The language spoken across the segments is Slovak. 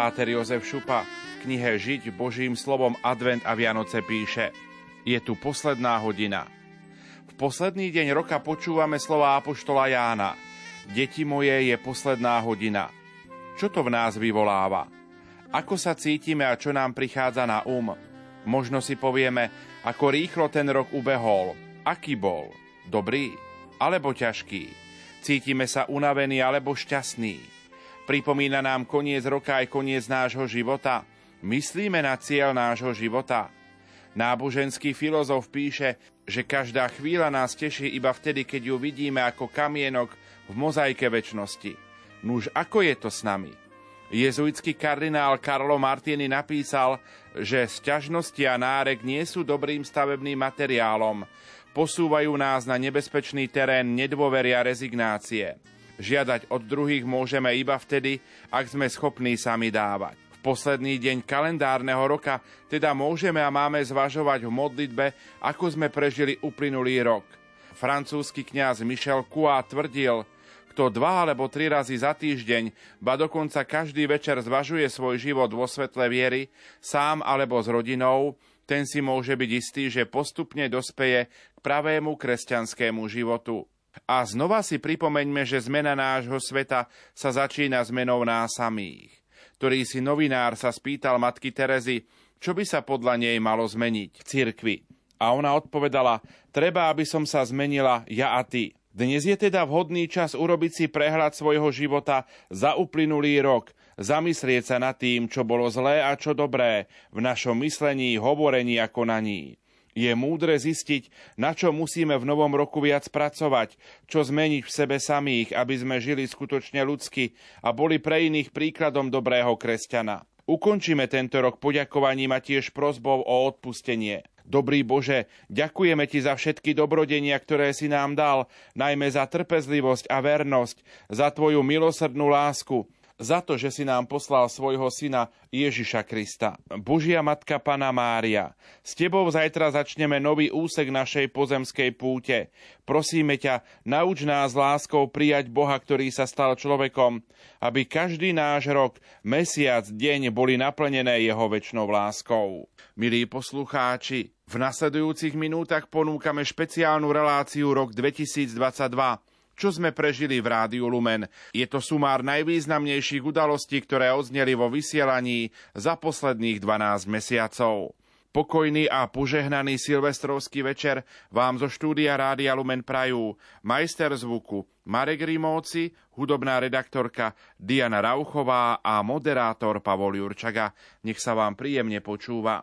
Páter Jozef Šupa v knihe Žiť Božím slovom Advent a Vianoce píše Je tu posledná hodina. V posledný deň roka počúvame slova Apoštola Jána. Deti moje je posledná hodina. Čo to v nás vyvoláva? Ako sa cítime a čo nám prichádza na um? Možno si povieme, ako rýchlo ten rok ubehol. Aký bol? Dobrý? Alebo ťažký? Cítime sa unavení alebo šťastní? Pripomína nám koniec roka aj koniec nášho života. Myslíme na cieľ nášho života. Náboženský filozof píše, že každá chvíľa nás teší iba vtedy, keď ju vidíme ako kamienok v mozaike väčšnosti. Nuž ako je to s nami? Jezuitský kardinál Carlo Martini napísal, že sťažnosti a nárek nie sú dobrým stavebným materiálom. Posúvajú nás na nebezpečný terén nedôveria rezignácie. Žiadať od druhých môžeme iba vtedy, ak sme schopní sami dávať. V posledný deň kalendárneho roka teda môžeme a máme zvažovať v modlitbe, ako sme prežili uplynulý rok. Francúzsky kňaz Michel Coua tvrdil, kto dva alebo tri razy za týždeň, ba dokonca každý večer zvažuje svoj život vo svetle viery, sám alebo s rodinou, ten si môže byť istý, že postupne dospeje k pravému kresťanskému životu. A znova si pripomeňme, že zmena nášho sveta sa začína zmenou nás samých. Ktorý si novinár sa spýtal matky Terezy, čo by sa podľa nej malo zmeniť v cirkvi. A ona odpovedala, treba, aby som sa zmenila ja a ty. Dnes je teda vhodný čas urobiť si prehľad svojho života za uplynulý rok, zamyslieť sa nad tým, čo bolo zlé a čo dobré v našom myslení, hovorení a konaní. Je múdre zistiť, na čo musíme v novom roku viac pracovať, čo zmeniť v sebe samých, aby sme žili skutočne ľudsky a boli pre iných príkladom dobrého kresťana. Ukončíme tento rok poďakovaním a tiež prozbou o odpustenie. Dobrý Bože, ďakujeme Ti za všetky dobrodenia, ktoré si nám dal, najmä za trpezlivosť a vernosť, za Tvoju milosrdnú lásku, za to, že si nám poslal svojho syna Ježiša Krista. Božia Matka Pana Mária, s Tebou zajtra začneme nový úsek našej pozemskej púte. Prosíme ťa, nauč nás láskou prijať Boha, ktorý sa stal človekom, aby každý náš rok, mesiac, deň boli naplnené Jeho väčšnou láskou. Milí poslucháči, v nasledujúcich minútach ponúkame špeciálnu reláciu rok 2022 čo sme prežili v Rádiu Lumen. Je to sumár najvýznamnejších udalostí, ktoré odzneli vo vysielaní za posledných 12 mesiacov. Pokojný a požehnaný silvestrovský večer vám zo štúdia Rádia Lumen prajú majster zvuku Marek Rimóci, hudobná redaktorka Diana Rauchová a moderátor Pavol Jurčaga. Nech sa vám príjemne počúva.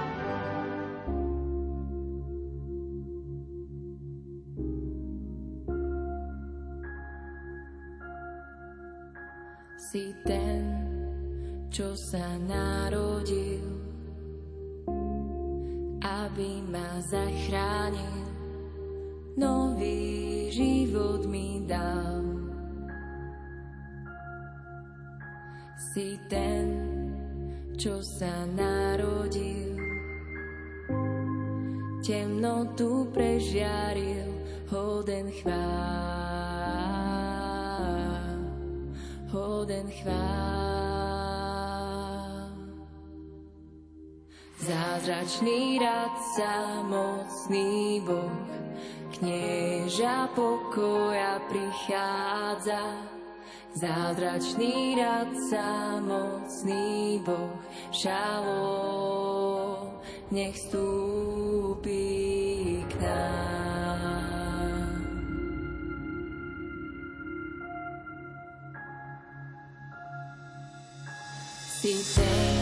Si ten, čo sa narodil, aby ma zachránil, nový život mi dal. Si ten, čo sa narodil, temnotu prežiaril, hoden chvál. Hoden chvál. Zázračný radca, mocný Boh, knieža pokoja prichádza. Zázračný radca, mocný Boh, šalo, nech stúpi k nám. Si ten,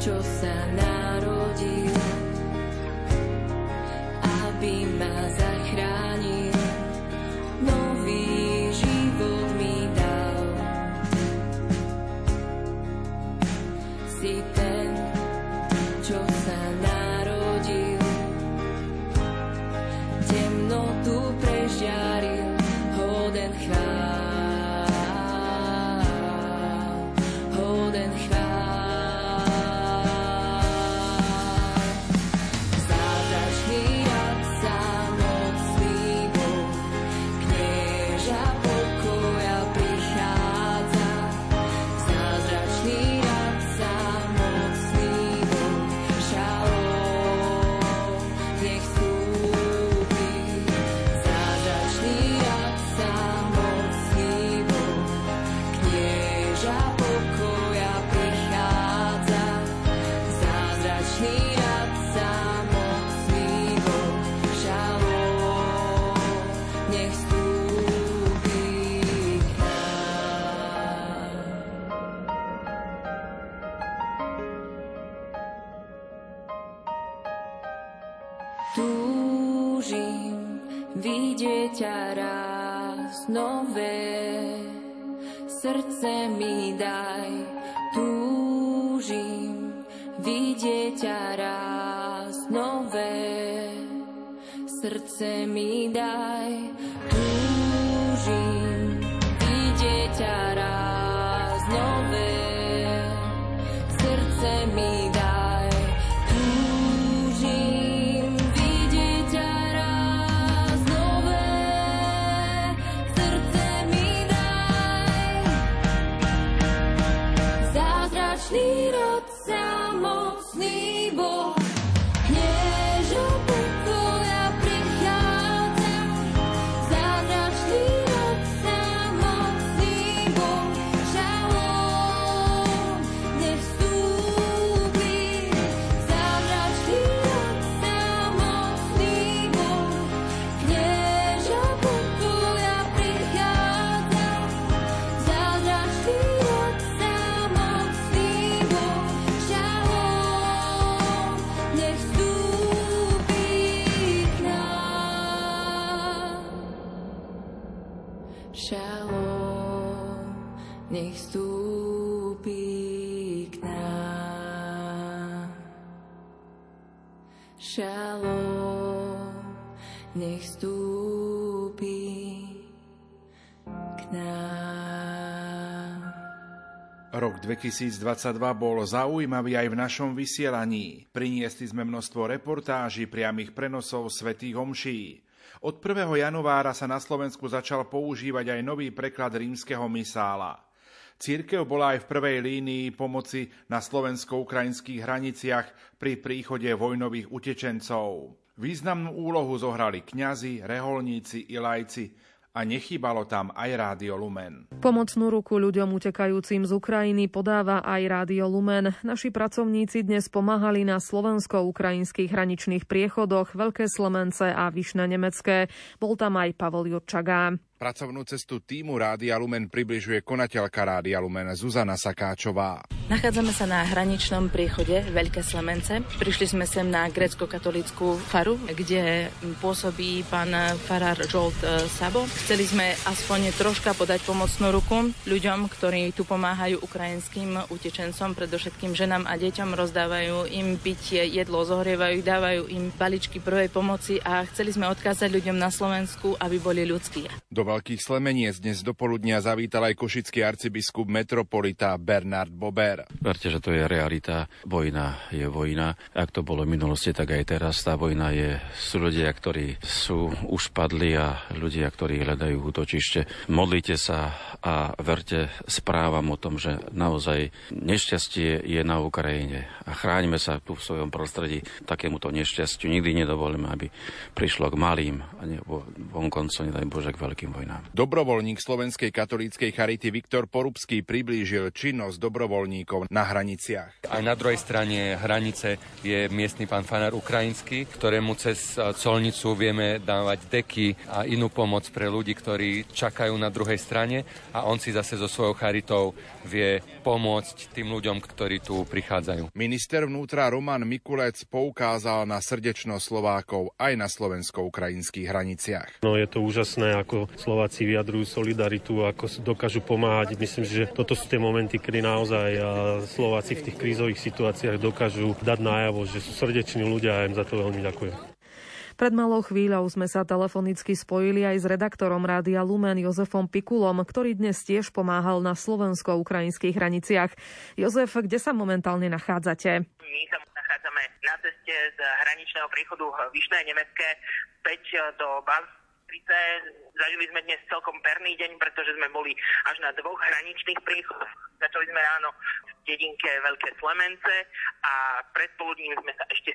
čo sa narodil, aby ma zachránil. 2022 bol zaujímavý aj v našom vysielaní. Priniesli sme množstvo reportáží, priamých prenosov svätých omší. Od 1. januára sa na Slovensku začal používať aj nový preklad rímskeho misála. Církev bola aj v prvej línii pomoci na slovensko-ukrajinských hraniciach pri príchode vojnových utečencov. Významnú úlohu zohrali kňazi, reholníci i lajci a nechýbalo tam aj Rádio Lumen. Pomocnú ruku ľuďom utekajúcim z Ukrajiny podáva aj Rádio Lumen. Naši pracovníci dnes pomáhali na slovensko-ukrajinských hraničných priechodoch Veľké Slemence a Vyšné Nemecké. Bol tam aj Pavol Jurčagá. Pracovnú cestu týmu Rádia Lumen približuje konateľka Rádia Lumen Zuzana Sakáčová. Nachádzame sa na hraničnom priechode Veľké Slemence. Prišli sme sem na grecko-katolickú faru, kde pôsobí pán farár Žolt e, Sabo. Chceli sme aspoň troška podať pomocnú ruku ľuďom, ktorí tu pomáhajú ukrajinským utečencom, predovšetkým ženám a deťom, rozdávajú im pitie, jedlo, zohrievajú, dávajú im baličky prvej pomoci a chceli sme odkázať ľuďom na Slovensku, aby boli ľudskí. Do Veľkých Slemeniec dnes do poludnia zavítal aj košický arcibiskup metropolita Bernard Bober. Verte, že to je realita. Vojna je vojna. Ak to bolo v minulosti, tak aj teraz tá vojna je. Sú ľudia, ktorí sú už padli a ľudia, ktorí hľadajú útočište. Modlite sa a verte správam o tom, že naozaj nešťastie je na Ukrajine. A chráňme sa tu v svojom prostredí takémuto nešťastiu. Nikdy nedovolíme, aby prišlo k malým a vonkoncom, nedaj Bože, k veľkým vojnám. Dobrovoľník Slovenskej katolíckej charity Viktor Porubský priblížil činnosť dobrovoľníkov na hraniciach. Aj na druhej strane hranice je miestny pán Fanár Ukrajinský, ktorému cez colnicu vieme dávať deky a inú pomoc pre ľudí, ktorí čakajú na druhej strane a on si zase so svojou charitou vie pomôcť tým ľuďom, ktorí tu prichádzajú. Minister vnútra Roman Mikulec poukázal na srdečnosť Slovákov aj na slovensko-ukrajinských hraniciach. No je to úžasné, ako Slováci vyjadrujú solidaritu, ako dokážu pomáhať. Myslím, že toto sú tie momenty, kedy naozaj Slováci v tých krízových situáciách dokážu dať najavo, že sú srdeční ľudia a im za to veľmi ďakujem. Pred malou chvíľou sme sa telefonicky spojili aj s redaktorom Rádia Lumen Jozefom Pikulom, ktorý dnes tiež pomáhal na slovensko-ukrajinských hraniciach. Jozef, kde sa momentálne nachádzate? My sa nachádzame na ceste z hraničného príchodu Vyšné Nemecké späť do Banstrice. Zažili sme dnes celkom perný deň, pretože sme boli až na dvoch hraničných príchodoch. Začali sme ráno v dedinke Veľké Slemence a predpoludním sme sa ešte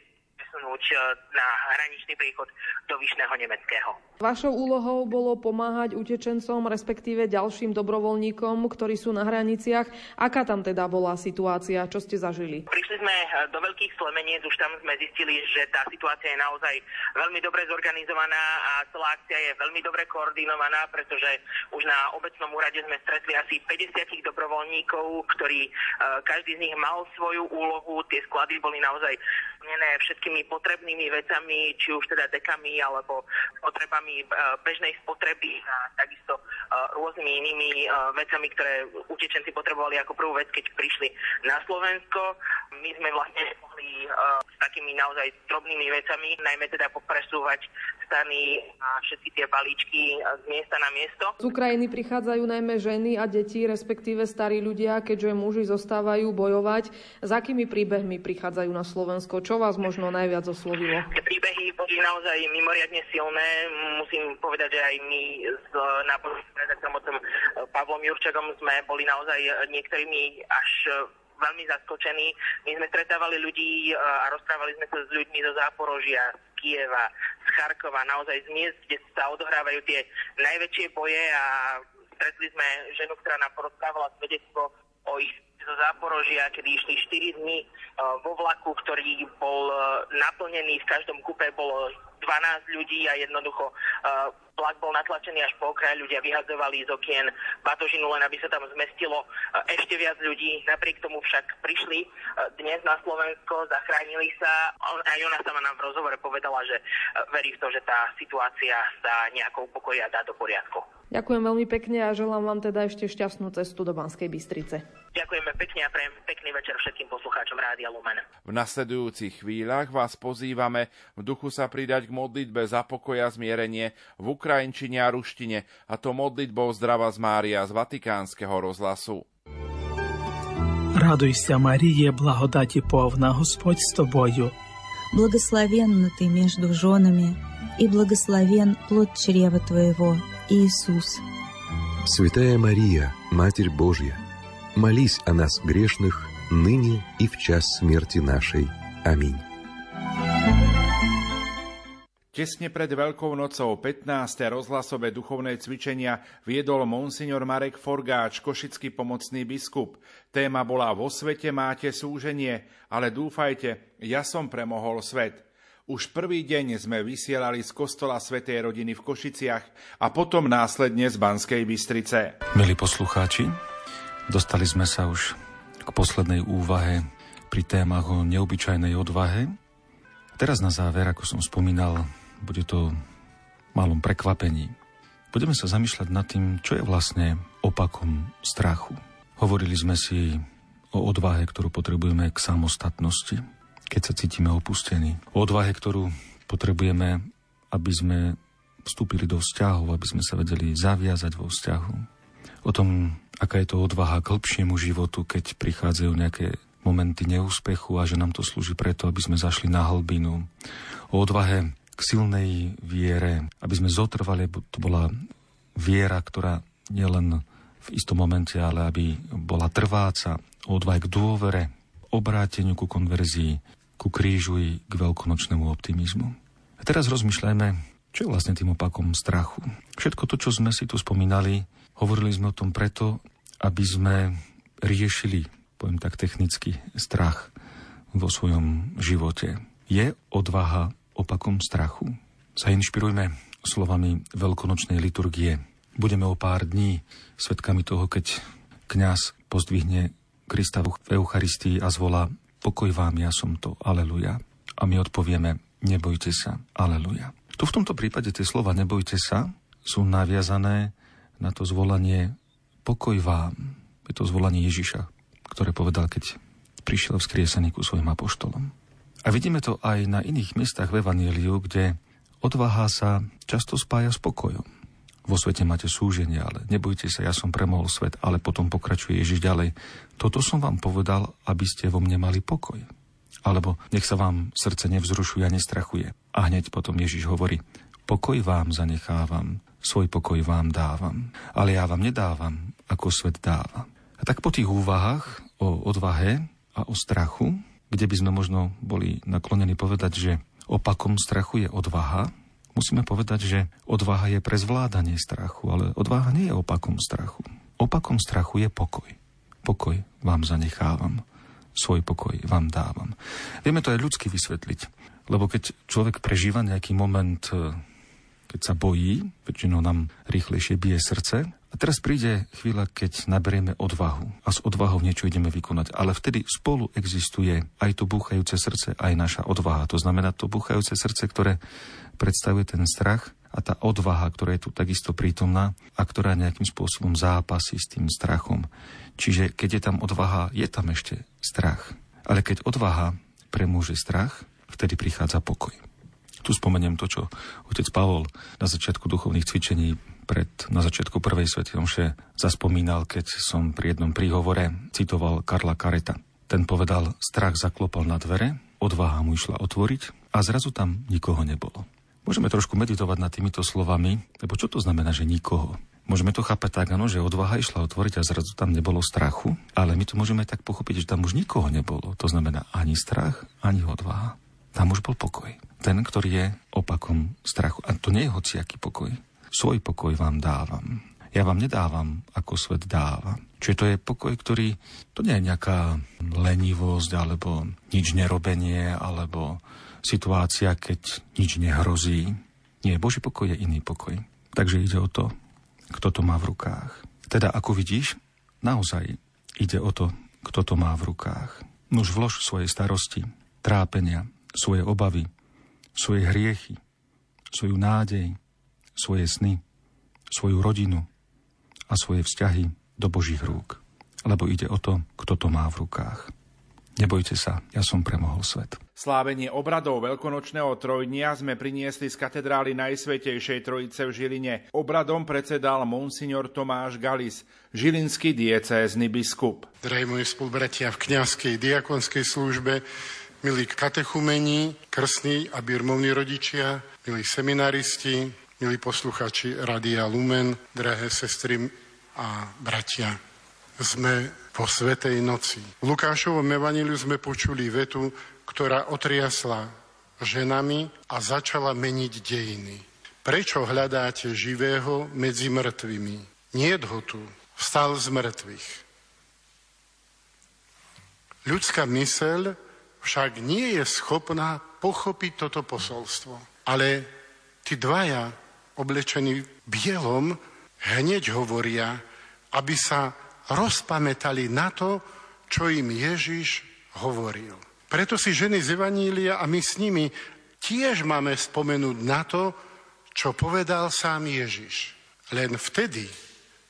presunúť e, na hraničný príchod do Vyšného Nemeckého. Vašou úlohou bolo pomáhať utečencom, respektíve ďalším dobrovoľníkom, ktorí sú na hraniciach. Aká tam teda bola situácia? Čo ste zažili? Prišli sme e, do Veľkých Slemeniec, už tam sme zistili, že tá situácia je naozaj veľmi dobre zorganizovaná a celá akcia je veľmi dobre koordinovaná, pretože už na obecnom úrade sme stretli asi 50 dobrovoľníkov, ktorí e, každý z nich mal svoju úlohu. Tie sklady boli naozaj plnené všetkými potrebnými vecami, či už teda dekami alebo potrebami e, bežnej spotreby a takisto e, rôznymi inými e, vecami, ktoré utečenci potrebovali ako prvú vec, keď prišli na Slovensko. My sme vlastne mohli s takými naozaj drobnými vecami, najmä teda popresúvať stany a všetky tie balíčky z miesta na miesto. Z Ukrajiny prichádzajú najmä ženy a deti, respektíve starí ľudia, keďže muži zostávajú bojovať. S akými príbehmi prichádzajú na Slovensko? Čo vás možno najviac oslovilo? Tie príbehy boli naozaj mimoriadne silné. Musím povedať, že aj my s náboženským redaktorom otcom Pavlom Jurčakom sme boli naozaj niektorými až veľmi zaskočení. My sme stretávali ľudí a rozprávali sme sa s ľuďmi zo Záporožia, z Kieva, z Charkova, naozaj z miest, kde sa odohrávajú tie najväčšie boje a stretli sme ženu, ktorá nám porozprávala svedectvo o ich zo Záporožia, kedy išli 4 dní e, vo vlaku, ktorý bol e, naplnený, v každom kupe bolo 12 ľudí a jednoducho e, vlak bol natlačený až po okraj, ľudia vyhadzovali z okien batožinu, len aby sa tam zmestilo ešte viac ľudí. Napriek tomu však prišli dnes na Slovensko, zachránili sa. Aj ona sama nám v rozhovore povedala, že verí v to, že tá situácia sa nejako upokojí a dá do poriadku. Ďakujem veľmi pekne a želám vám teda ešte šťastnú cestu do Banskej Bystrice. Ďakujeme pekne a prejem pekný večer všetkým poslucháčom Rádia Lumen. V nasledujúcich chvíľach vás pozývame v duchu sa pridať k modlitbe za pokoja zmierenie v ukrajinčine a ruštine, a to modlitbou Zdrava z Mária z Vatikánskeho rozhlasu. Радуйся, Мария, благодати повна, Господь с тобою. Благословенна ты между женами, и благословен плод чрева твоего, Иисус. Святая Мария, Матерь Божья, молись о нас грешных, ныне и в час смерти нашей. Аминь. Tesne pred Veľkou nocou 15. rozhlasové duchovné cvičenia viedol monsignor Marek Forgáč, košický pomocný biskup. Téma bola Vo svete máte súženie, ale dúfajte, ja som premohol svet. Už prvý deň sme vysielali z kostola Svetej rodiny v Košiciach a potom následne z Banskej Bystrice. Milí poslucháči, dostali sme sa už k poslednej úvahe pri témach o neobyčajnej odvahe. Teraz na záver, ako som spomínal, bude to malom prekvapení. Budeme sa zamýšľať nad tým, čo je vlastne opakom strachu. Hovorili sme si o odvahe, ktorú potrebujeme k samostatnosti, keď sa cítime opustení. O odvahe, ktorú potrebujeme, aby sme vstúpili do vzťahov, aby sme sa vedeli zaviazať vo vzťahu. O tom, aká je to odvaha k hĺbšiemu životu, keď prichádzajú nejaké momenty neúspechu a že nám to slúži preto, aby sme zašli na hlbinu. O odvahe k silnej viere, aby sme zotrvali, to bola viera, ktorá nielen v istom momente, ale aby bola trváca, o odvahe k dôvere, obráteniu ku konverzii, ku krížu i k veľkonočnému optimizmu. A teraz rozmýšľajme, čo je vlastne tým opakom strachu. Všetko to, čo sme si tu spomínali, hovorili sme o tom preto, aby sme riešili poviem tak technicky, strach vo svojom živote. Je odvaha opakom strachu? Zainšpirujme slovami veľkonočnej liturgie. Budeme o pár dní svetkami toho, keď kňaz pozdvihne Krista v Eucharistii a zvolá pokoj vám, ja som to, aleluja. A my odpovieme, nebojte sa, aleluja. Tu v tomto prípade tie slova nebojte sa sú naviazané na to zvolanie pokoj vám. Je to zvolanie Ježiša, ktoré povedal, keď prišiel v skriesený ku svojim apoštolom. A vidíme to aj na iných miestach v Evangeliu, kde odvaha sa často spája s pokojom. Vo svete máte súženie, ale nebojte sa, ja som premohol svet, ale potom pokračuje Ježiš ďalej. Toto som vám povedal, aby ste vo mne mali pokoj. Alebo nech sa vám srdce nevzrušuje a nestrachuje. A hneď potom Ježiš hovorí, pokoj vám zanechávam, svoj pokoj vám dávam, ale ja vám nedávam, ako svet dáva. A tak po tých úvahách o odvahe a o strachu, kde by sme možno boli naklonení povedať, že opakom strachu je odvaha, musíme povedať, že odvaha je pre zvládanie strachu, ale odvaha nie je opakom strachu. Opakom strachu je pokoj. Pokoj vám zanechávam, svoj pokoj vám dávam. Vieme to aj ľudsky vysvetliť, lebo keď človek prežíva nejaký moment keď sa bojí, väčšinou nám rýchlejšie bije srdce. A teraz príde chvíľa, keď naberieme odvahu a s odvahou niečo ideme vykonať. Ale vtedy spolu existuje aj to búchajúce srdce, aj naša odvaha. To znamená to búchajúce srdce, ktoré predstavuje ten strach a tá odvaha, ktorá je tu takisto prítomná a ktorá nejakým spôsobom zápasí s tým strachom. Čiže keď je tam odvaha, je tam ešte strach. Ale keď odvaha premôže strach, vtedy prichádza pokoj. Tu spomeniem to, čo otec Pavol na začiatku duchovných cvičení pred, na začiatku prvej svetej omše zaspomínal, keď som pri jednom príhovore citoval Karla Kareta. Ten povedal, strach zaklopal na dvere, odvaha mu išla otvoriť a zrazu tam nikoho nebolo. Môžeme trošku meditovať nad týmito slovami, lebo čo to znamená, že nikoho? Môžeme to chápať tak, áno, že odvaha išla otvoriť a zrazu tam nebolo strachu, ale my to môžeme tak pochopiť, že tam už nikoho nebolo. To znamená ani strach, ani odvaha. Tam už bol pokoj. Ten, ktorý je opakom strachu. A to nie je hociaký pokoj. Svoj pokoj vám dávam. Ja vám nedávam, ako svet dáva. Čiže to je pokoj, ktorý, to nie je nejaká lenivosť, alebo nič nerobenie, alebo situácia, keď nič nehrozí. Nie, Boží pokoj je iný pokoj. Takže ide o to, kto to má v rukách. Teda, ako vidíš, naozaj ide o to, kto to má v rukách. Nuž vlož svoje starosti, trápenia, svoje obavy, svoje hriechy, svoju nádej, svoje sny, svoju rodinu a svoje vzťahy do Božích rúk. Lebo ide o to, kto to má v rukách. Nebojte sa, ja som premohol svet. Slávenie obradov veľkonočného trojdnia sme priniesli z katedrály Najsvetejšej Trojice v Žiline. Obradom predsedal monsignor Tomáš Galis, žilinský diecézny biskup. Drahí moji spolubratia v kniazkej diakonskej službe, milí katechumení, krstní a birmovní rodičia, milí seminaristi, milí posluchači Radia Lumen, drahé sestry a bratia. Sme po Svetej noci. V Lukášovom evaníliu sme počuli vetu, ktorá otriasla ženami a začala meniť dejiny. Prečo hľadáte živého medzi mŕtvými? Nie ho tu, vstal z mŕtvych. Ľudská myseľ však nie je schopná pochopiť toto posolstvo. Ale tí dvaja, oblečení bielom, hneď hovoria, aby sa rozpamätali na to, čo im Ježiš hovoril. Preto si ženy z Evanília a my s nimi tiež máme spomenúť na to, čo povedal sám Ježiš. Len vtedy,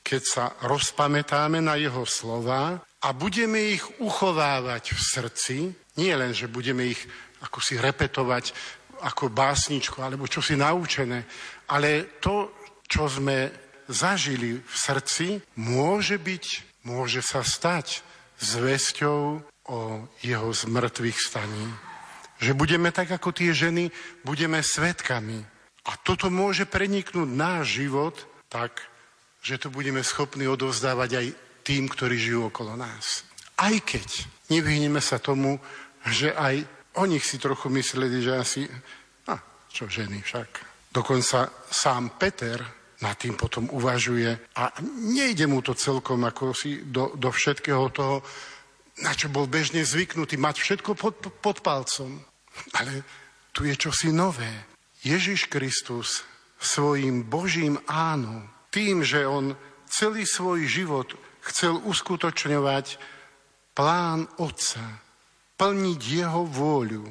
keď sa rozpamätáme na jeho slova a budeme ich uchovávať v srdci, nie len, že budeme ich ako si repetovať ako básničku alebo čo si naučené, ale to, čo sme zažili v srdci, môže byť, môže sa stať zväzťou o jeho zmrtvých staní. Že budeme tak ako tie ženy, budeme svetkami. A toto môže preniknúť náš život tak, že to budeme schopní odovzdávať aj tým, ktorí žijú okolo nás. Aj keď nevyhneme sa tomu, že aj o nich si trochu mysleli, že asi, a čo ženy však. Dokonca sám Peter nad tým potom uvažuje a nejde mu to celkom ako si do, do všetkého toho, na čo bol bežne zvyknutý mať všetko pod, pod palcom. Ale tu je čosi nové. Ježiš Kristus svojim Božím áno, tým, že on celý svoj život chcel uskutočňovať plán Otca, plniť jeho vôľu,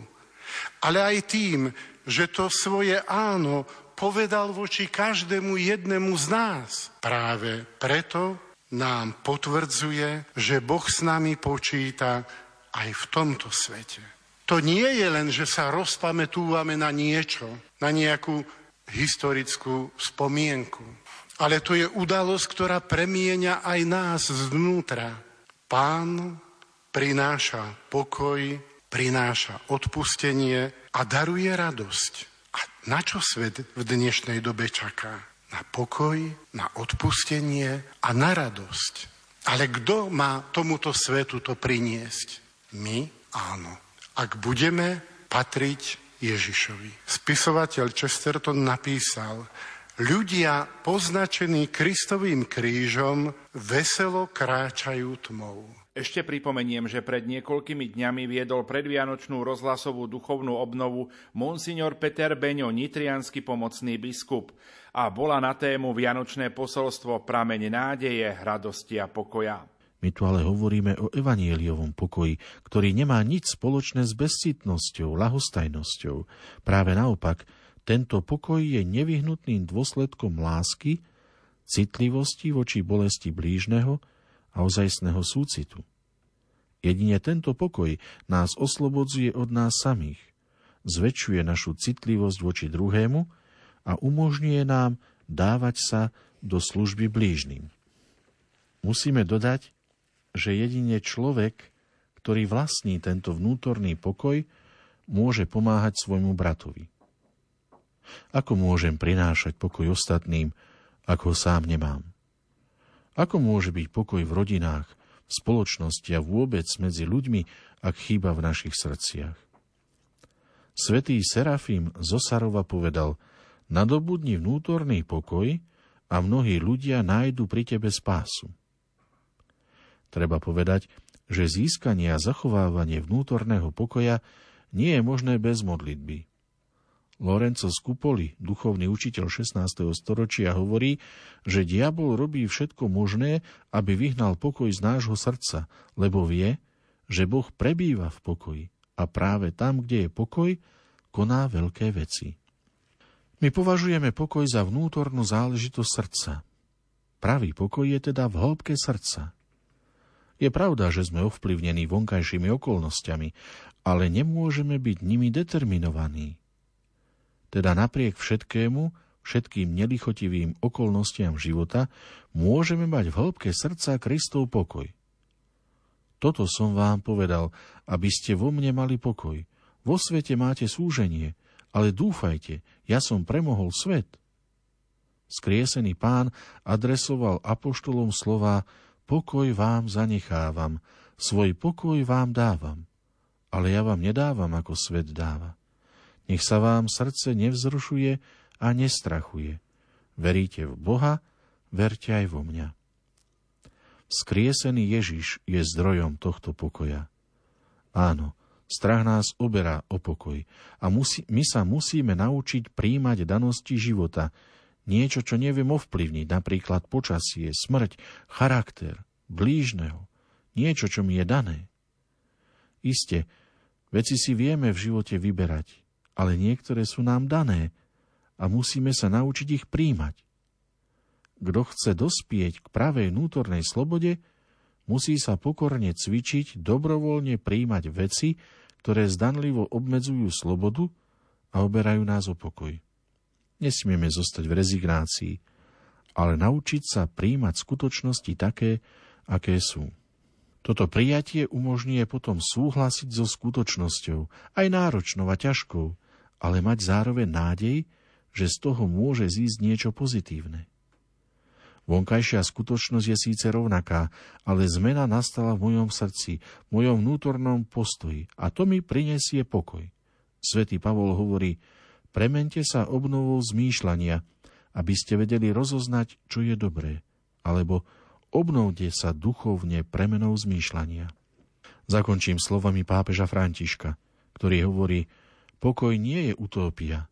ale aj tým, že to svoje áno povedal voči každému jednému z nás. Práve preto nám potvrdzuje, že Boh s nami počíta aj v tomto svete. To nie je len, že sa rozpamätúvame na niečo, na nejakú historickú spomienku, ale to je udalosť, ktorá premieňa aj nás zvnútra. Pán prináša pokoj, prináša odpustenie a daruje radosť. A na čo svet v dnešnej dobe čaká? Na pokoj, na odpustenie a na radosť. Ale kto má tomuto svetu to priniesť? My? Áno. Ak budeme patriť Ježišovi. Spisovateľ Chesterton napísal, ľudia poznačení Kristovým krížom veselo kráčajú tmou. Ešte pripomeniem, že pred niekoľkými dňami viedol predvianočnú rozhlasovú duchovnú obnovu monsignor Peter Beňo, nitrianský pomocný biskup a bola na tému Vianočné posolstvo Prameň nádeje, radosti a pokoja. My tu ale hovoríme o evanieliovom pokoji, ktorý nemá nič spoločné s bezcitnosťou, lahostajnosťou. Práve naopak, tento pokoj je nevyhnutným dôsledkom lásky, citlivosti voči bolesti blížneho, a ozajstného súcitu. Jedine tento pokoj nás oslobodzuje od nás samých, zväčšuje našu citlivosť voči druhému a umožňuje nám dávať sa do služby blížnym. Musíme dodať, že jedine človek, ktorý vlastní tento vnútorný pokoj, môže pomáhať svojmu bratovi. Ako môžem prinášať pokoj ostatným, ako ho sám nemám? Ako môže byť pokoj v rodinách, v spoločnosti a vôbec medzi ľuďmi, ak chýba v našich srdciach? Svetý Serafím Zosarova povedal, nadobudni vnútorný pokoj a mnohí ľudia nájdu pri tebe spásu. Treba povedať, že získanie a zachovávanie vnútorného pokoja nie je možné bez modlitby. Lorenzo Scupoli, duchovný učiteľ 16. storočia, hovorí, že diabol robí všetko možné, aby vyhnal pokoj z nášho srdca, lebo vie, že Boh prebýva v pokoji a práve tam, kde je pokoj, koná veľké veci. My považujeme pokoj za vnútornú záležitosť srdca. Pravý pokoj je teda v hĺbke srdca. Je pravda, že sme ovplyvnení vonkajšími okolnostiami, ale nemôžeme byť nimi determinovaní. Teda napriek všetkému, všetkým nelichotivým okolnostiam života, môžeme mať v hĺbke srdca Kristov pokoj. Toto som vám povedal, aby ste vo mne mali pokoj. Vo svete máte súženie, ale dúfajte, ja som premohol svet. Skriesený pán adresoval apoštolom slova Pokoj vám zanechávam, svoj pokoj vám dávam, ale ja vám nedávam, ako svet dáva. Nech sa vám srdce nevzrušuje a nestrachuje. Veríte v Boha, verte aj vo mňa. Skriesený Ježiš je zdrojom tohto pokoja. Áno, strach nás oberá o pokoj a musí, my sa musíme naučiť príjmať danosti života, niečo, čo neviem ovplyvniť, napríklad počasie, smrť, charakter, blížneho, niečo, čo mi je dané. Iste, veci si vieme v živote vyberať, ale niektoré sú nám dané a musíme sa naučiť ich príjmať. Kto chce dospieť k pravej vnútornej slobode, musí sa pokorne cvičiť dobrovoľne príjmať veci, ktoré zdanlivo obmedzujú slobodu a oberajú nás o pokoj. Nesmieme zostať v rezignácii, ale naučiť sa príjmať skutočnosti také, aké sú. Toto prijatie umožňuje potom súhlasiť so skutočnosťou, aj náročnou a ťažkou, ale mať zároveň nádej, že z toho môže zísť niečo pozitívne. Vonkajšia skutočnosť je síce rovnaká, ale zmena nastala v mojom srdci, mojom vnútornom postoji a to mi prinesie pokoj. Svetý Pavol hovorí, premente sa obnovou zmýšľania, aby ste vedeli rozoznať, čo je dobré, alebo obnovte sa duchovne premenou zmýšľania. Zakončím slovami pápeža Františka, ktorý hovorí, pokoj nie je utópia,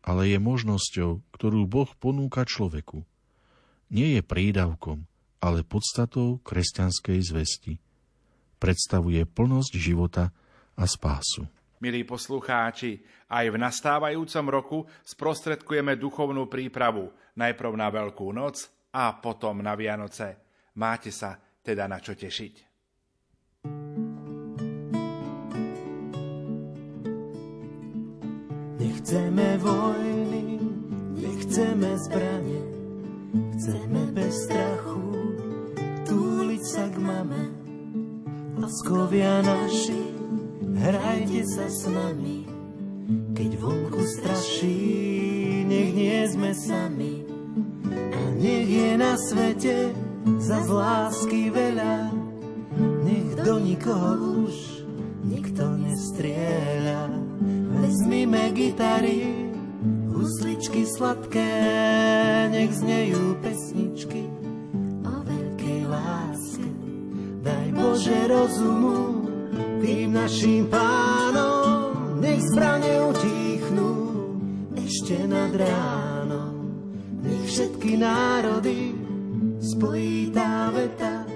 ale je možnosťou, ktorú Boh ponúka človeku. Nie je prídavkom, ale podstatou kresťanskej zvesti. Predstavuje plnosť života a spásu. Milí poslucháči, aj v nastávajúcom roku sprostredkujeme duchovnú prípravu najprv na Veľkú noc a potom na Vianoce. Máte sa teda na čo tešiť. Nechceme vojny, nechceme zbranie, chceme bez strachu túliť sa k mame. Laskovia naši, hrajte sa s nami, keď vonku straší, nech nie sme sami. A nech je na svete za lásky veľa, nech do nikoho už nikto nestrieľa. Vezmime gitary, husličky sladké, nech znejú pesničky o veľkej láske. Daj Bože rozumu tým našim pánom, nech zbrane utichnú ešte nad ránom. Nech všetky národy spojí tá veta,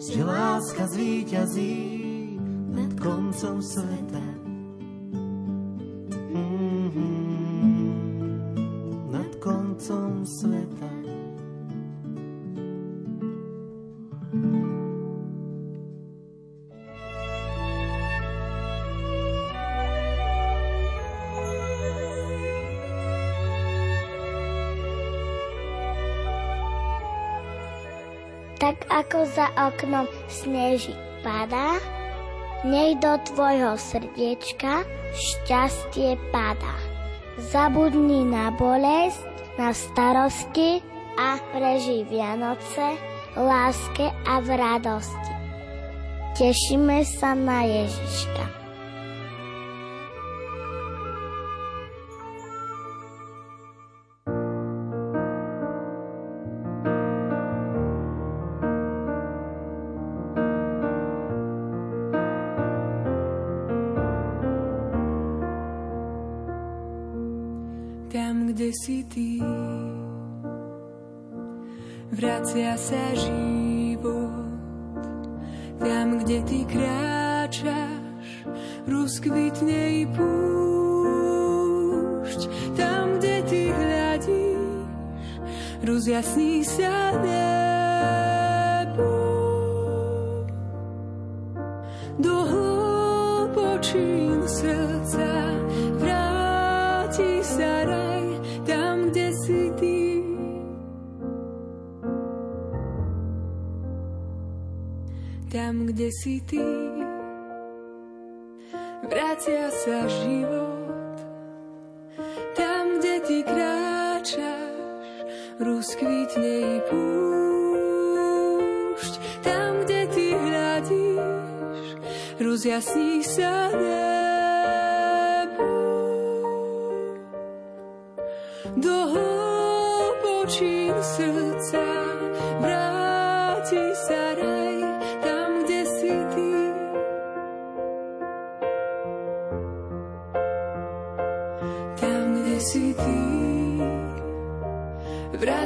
že láska zvíťazí nad koncom sveta. Mm-hmm. Nad koncom sveta. Ako za oknom sneží padá, nech do tvojho srdiečka šťastie padá. Zabudni na bolesť, na starosti a prežij Vianoce láske a v radosti. Tešíme sa na Ježiška. Si ty. Vracia sa život tam, kde ty kráčaš, rozkvitne i púšť. Tam, kde ty hľadíš, rozjasní sa nebo. Tam, kde si ty. Vracia sa život, tam, kde ty kráčaš, rozkvitne i púšť. Tam, kde ty hľadíš, rozjasní sa nebo.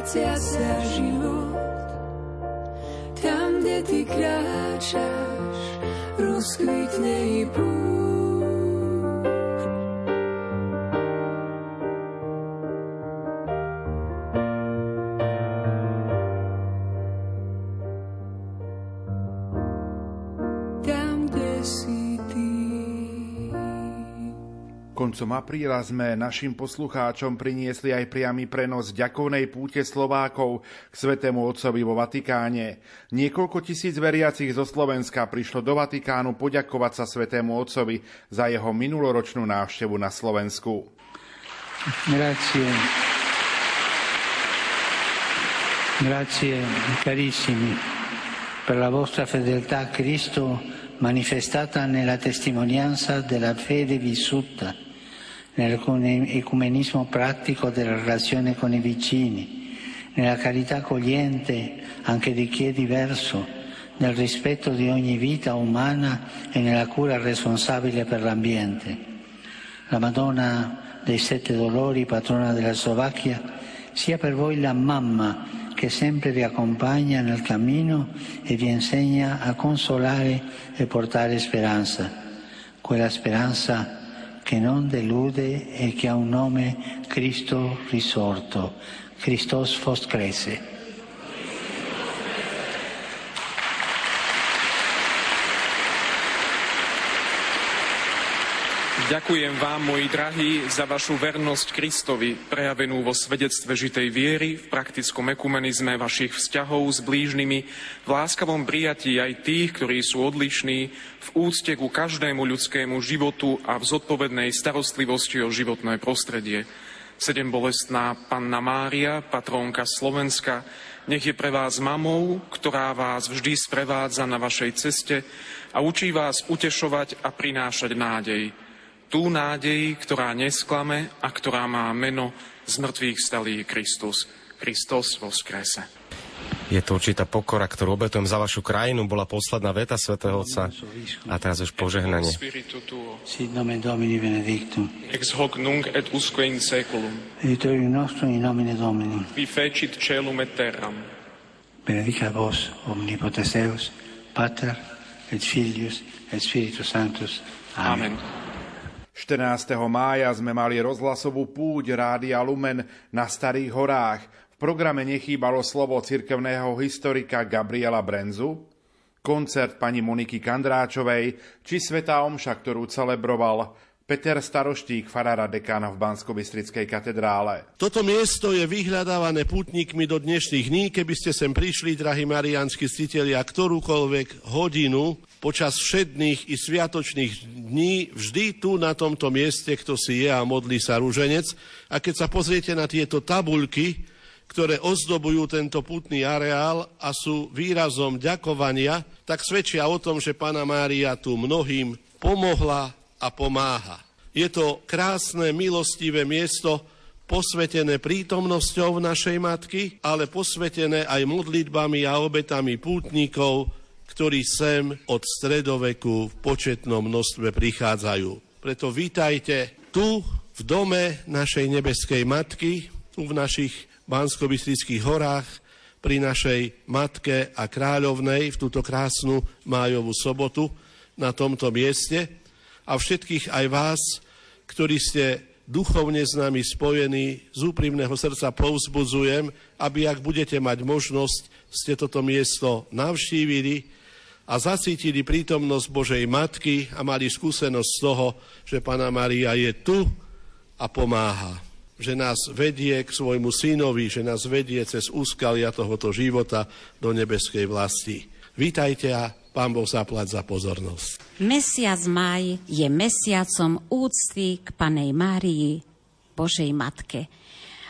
Vracia sa život tam, kde ty kráčaš, rozkvitne i púšť. Koncom apríla sme našim poslucháčom priniesli aj priamy prenos ďakovnej púte Slovákov k Svetému Otcovi vo Vatikáne. Niekoľko tisíc veriacich zo Slovenska prišlo do Vatikánu poďakovať sa Svetému Otcovi za jeho minuloročnú návštevu na Slovensku. Grazie. Grazie carissimi per la vostra fedeltà a Cristo manifestata nella testimonianza della fede vissuta nell'ecumenismo pratico della relazione con i vicini, nella carità accogliente anche di chi è diverso, nel rispetto di ogni vita umana e nella cura responsabile per l'ambiente. La Madonna dei Sette Dolori, patrona della Slovacchia, sia per voi la mamma che sempre vi accompagna nel cammino e vi insegna a consolare e portare speranza, quella speranza che non delude e che ha un nome Cristo risorto, Christos fost Ďakujem vám, moji drahí, za vašu vernosť Kristovi, prejavenú vo svedectve žitej viery, v praktickom ekumenizme vašich vzťahov s blížnymi, v láskavom prijatí aj tých, ktorí sú odlišní, v úcte ku každému ľudskému životu a v zodpovednej starostlivosti o životné prostredie. Sedem bolestná Panna Mária, patrónka Slovenska, nech je pre vás mamou, ktorá vás vždy sprevádza na vašej ceste a učí vás utešovať a prinášať nádej tú nádej, ktorá nesklame a ktorá má meno z mŕtvych stalý Kristus. Kristus vo skrese. Je to určitá pokora, ktorú obetujem za vašu krajinu, bola posledná veta svätého Otca a teraz už požehnanie. Sit nomen Domini benedictum. Ex hoc nunc et usque in seculum. Aiutorium nostrum in nomine Domini. Qui fecit celum et terram. Benedica vos, omnipotens Deus, Pater et Filius et Spiritus Sanctus. Amen. Amen. 14. mája sme mali rozhlasovú púť Rádia Lumen na Starých horách. V programe nechýbalo slovo cirkevného historika Gabriela Brenzu, koncert pani Moniky Kandráčovej či Svetá Omša, ktorú celebroval Peter Staroštík, farára dekána v bansko katedrále. Toto miesto je vyhľadávané pútnikmi do dnešných dní. Keby ste sem prišli, drahí mariánsky ctitelia, ktorúkoľvek hodinu, počas všedných i sviatočných dní vždy tu na tomto mieste, kto si je a modlí sa rúženec. A keď sa pozriete na tieto tabuľky, ktoré ozdobujú tento putný areál a sú výrazom ďakovania, tak svedčia o tom, že Pana Mária tu mnohým pomohla a pomáha. Je to krásne, milostivé miesto, posvetené prítomnosťou našej matky, ale posvetené aj modlitbami a obetami pútnikov, ktorí sem od stredoveku v početnom množstve prichádzajú. Preto vítajte tu v dome našej nebeskej matky, tu v našich bansko horách, pri našej matke a kráľovnej v túto krásnu májovú sobotu na tomto mieste a všetkých aj vás, ktorí ste duchovne s nami spojení, z úprimného srdca povzbudzujem, aby ak budete mať možnosť, ste toto miesto navštívili, a zacítili prítomnosť Božej Matky a mali skúsenosť z toho, že Pana Maria je tu a pomáha. Že nás vedie k svojmu synovi, že nás vedie cez úskalia tohoto života do nebeskej vlasti. Vítajte a Pán Boh zaplať za pozornosť. Mesiac maj je mesiacom úcty k Panej Márii, Božej Matke.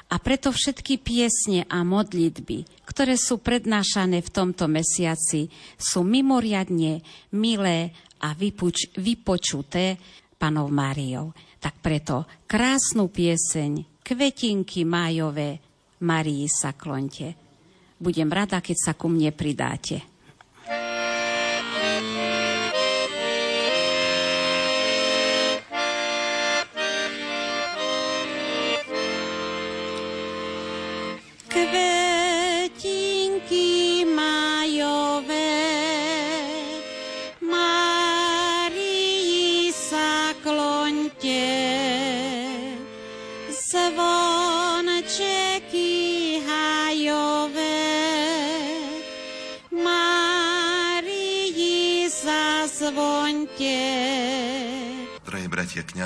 A preto všetky piesne a modlitby, ktoré sú prednášané v tomto mesiaci, sú mimoriadne milé a vypuč, vypočuté panov Máriou. Tak preto krásnu pieseň, kvetinky májové, Marii sa klonte. Budem rada, keď sa ku mne pridáte.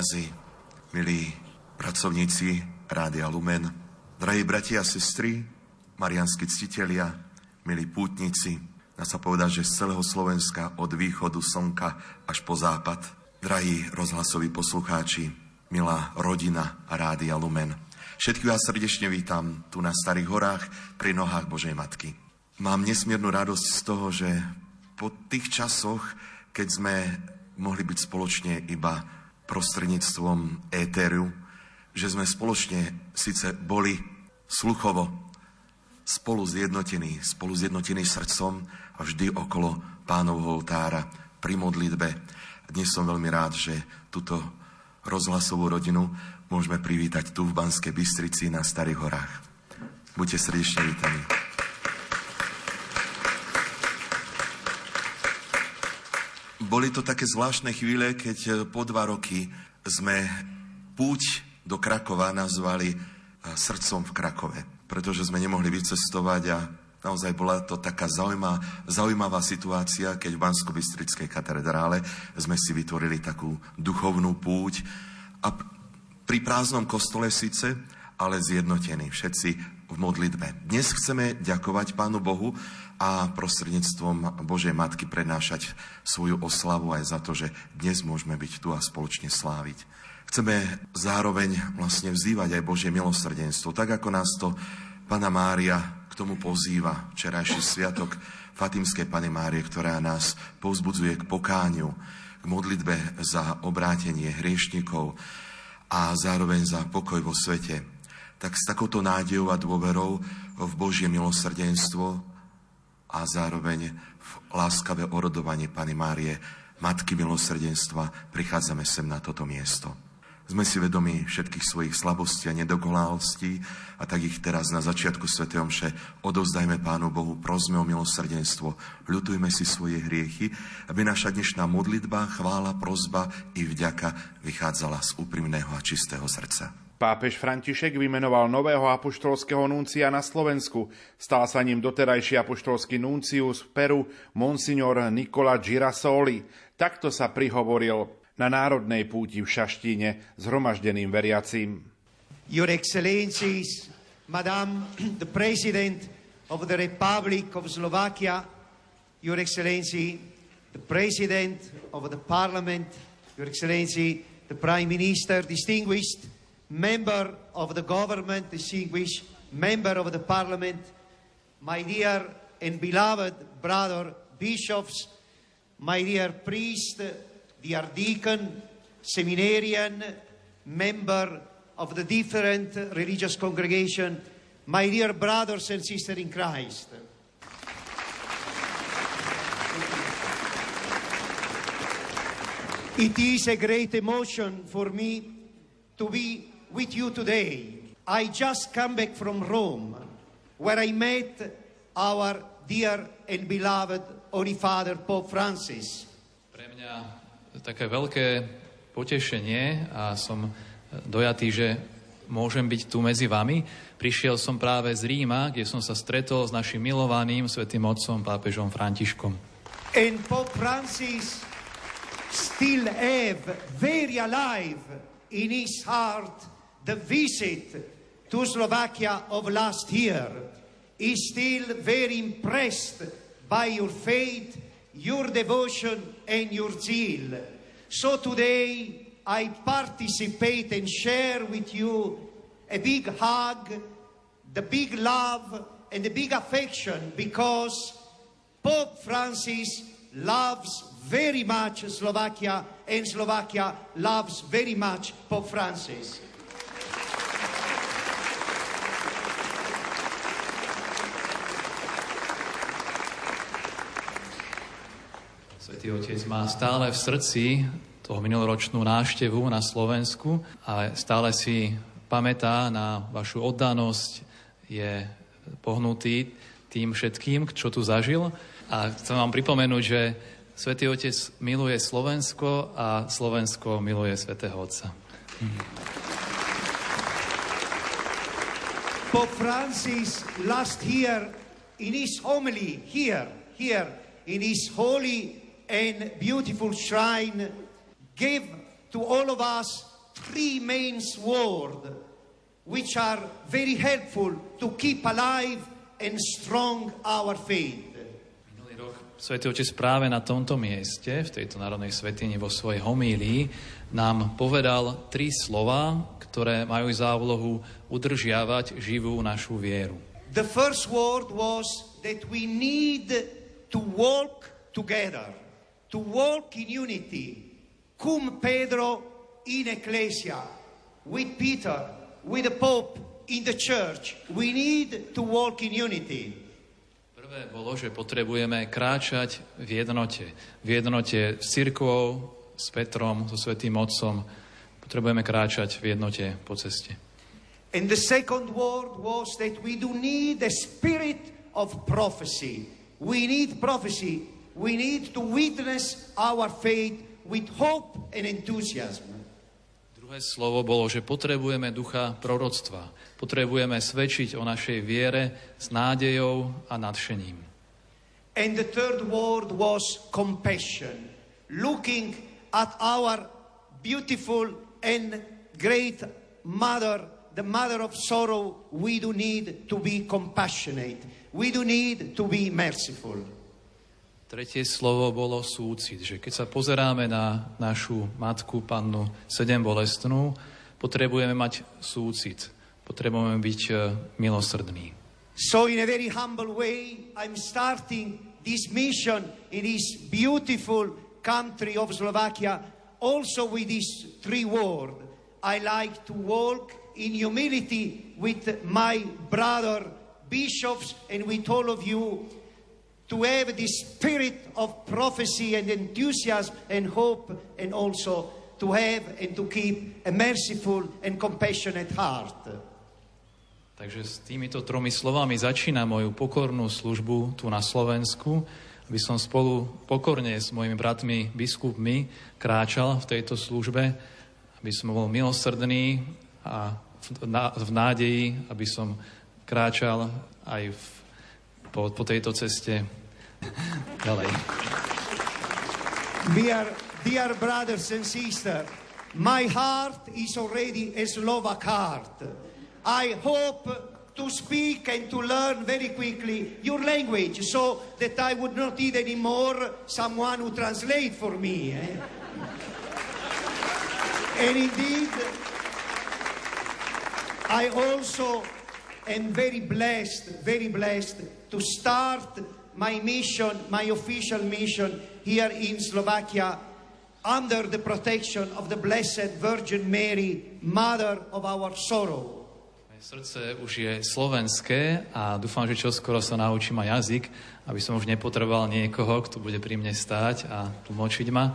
Kňazi, milí pracovníci Rádia Lumen, drahí bratia a sestry, marianskí ctitelia, milí pútnici, dá sa povedať, že z celého Slovenska od východu slnka až po západ, drahí rozhlasoví poslucháči, milá rodina Rádia Lumen. Všetkých vás srdečne vítam tu na Starých horách pri nohách Božej Matky. Mám nesmiernu radosť z toho, že po tých časoch, keď sme mohli byť spoločne iba prostredníctvom éteru, že sme spoločne síce boli sluchovo spolu zjednotení, spolu zjednotení srdcom a vždy okolo pánovho oltára pri modlitbe. Dnes som veľmi rád, že túto rozhlasovú rodinu môžeme privítať tu v Banskej Bystrici na Starých horách. Buďte srdečne vítaní. Boli to také zvláštne chvíle, keď po dva roky sme púť do Krakova nazvali srdcom v Krakove, pretože sme nemohli vycestovať a naozaj bola to taká zaujímavá, zaujímavá situácia, keď v bansko bystrickej katedrále sme si vytvorili takú duchovnú púť a pri prázdnom kostole síce, ale zjednotení všetci v modlitbe. Dnes chceme ďakovať Pánu Bohu a prostredníctvom Božej Matky prenášať svoju oslavu aj za to, že dnes môžeme byť tu a spoločne sláviť. Chceme zároveň vlastne vzývať aj Božie milosrdenstvo, tak ako nás to Pana Mária k tomu pozýva včerajší sviatok Fatimskej Pany Márie, ktorá nás povzbudzuje k pokániu, k modlitbe za obrátenie hriešnikov a zároveň za pokoj vo svete. Tak s takouto nádejou a dôverou v Božie milosrdenstvo a zároveň v láskavé orodovanie Pany Márie, Matky milosrdenstva, prichádzame sem na toto miesto. Sme si vedomi všetkých svojich slabostí a nedokonalostí a tak ich teraz na začiatku Sv. Omše odovzdajme Pánu Bohu, prosme o milosrdenstvo, ľutujme si svoje hriechy, aby naša dnešná modlitba, chvála, prozba i vďaka vychádzala z úprimného a čistého srdca. Pápež František vymenoval nového apoštolského nuncia na Slovensku. Stal sa ním doterajší apoštolský nuncius v Peru, monsignor Nikola Girasoli. Takto sa prihovoril na národnej púti v Šaštíne zhromaždeným veriacím. Your Excellencies, Madame the President of the Republic of Slovakia, Your Excellency, the President of the Parliament, Your Excellency, the Prime Minister, distinguished member of the government, distinguished member of the Parliament, my dear and beloved brother bishops, my dear priest, dear deacon, seminarian, member of the different religious congregation, my dear brothers and sisters in Christ. It is a great emotion for me to be with you today. I just come back from Rome, where I met our dear and beloved Holy Father Pope Francis. Pre mňa také veľké potešenie a som dojatý, že môžem byť tu medzi vami. Prišiel som práve z Ríma, kde som sa stretol s našim milovaným svetým otcom pápežom Františkom. And Pope Francis still have very alive in his heart the visit to Slovakia of last year. is still very impressed by your faith your devotion and your zeal. So today I participate and share with you a big hug, the big love, and the big affection because Pope Francis loves very much Slovakia and Slovakia loves very much Pope Francis. Svetý Otec má stále v srdci toho minuloročnú návštevu na Slovensku a stále si pamätá na vašu oddanosť, je pohnutý tým všetkým, čo tu zažil. A chcem vám pripomenúť, že Svetý Otec miluje Slovensko a Slovensko miluje Svetého Otca. Pope Francis last year in his homily here, here in his holy and beautiful shrine gave to all of us three main words which are very helpful to keep alive and strong our faith. Svetý Otec práve na tomto mieste, v tejto národnej svetini vo svojej homílii, nám povedal tri slova, ktoré majú za úlohu udržiavať živú našu vieru. The first word was that we need to walk together to walk in unity, cum Pedro in Ecclesia, with Peter, with the Pope, in the church, we need to walk in unity. Prvé bolo, že potrebujeme kráčať v jednote. V jednote s cirkvou, s Petrom, so Svetým Otcom. Potrebujeme kráčať v jednote po ceste. And the second word was that we do need the spirit of prophecy. We need prophecy. We need to witness our faith with hope and enthusiasm. Druhé slovo bolo, že potrebujeme ducha proroctva. Potrebujeme svedčiť o našej viere s nádejou a nadšením. And the third word was compassion. Looking at our beautiful and great mother, the mother of sorrow, we do need to be compassionate. We do need to be merciful. Tretie slovo bolo súcit, že keď sa pozeráme na našu matku, pannu sedem potrebujeme mať súcit, potrebujeme byť e, milosrdní. So, in a very humble way, I'm starting this mission in this beautiful country of Slovakia, also with these three words. I like to walk in humility with my brother bishops and with all of you to have this spirit of prophecy and enthusiasm and hope and also to have and to keep a merciful and compassionate heart. Takže s týmito tromi slovami začína moju pokornú službu tu na Slovensku, aby som spolu pokorne s mojimi bratmi biskupmi kráčal v tejto službe, aby som bol milosrdný a v nádeji, aby som kráčal aj v, po, po tejto ceste ďalej. Dear, dear brothers and sisters, my heart is already a Slovak heart. I hope to speak and to learn very quickly your language so that I would not need anymore someone who translate for me. Eh? and indeed, I also am very blessed, very blessed to start my mission, my official mission here in Slovakia under the protection of the Blessed Virgin Mary, Mother of our sorrow. Srdce už je slovenské a dúfam, že čoskoro sa naučím aj jazyk, aby som už nepotreboval niekoho, kto bude pri mne stáť a tlmočiť ma.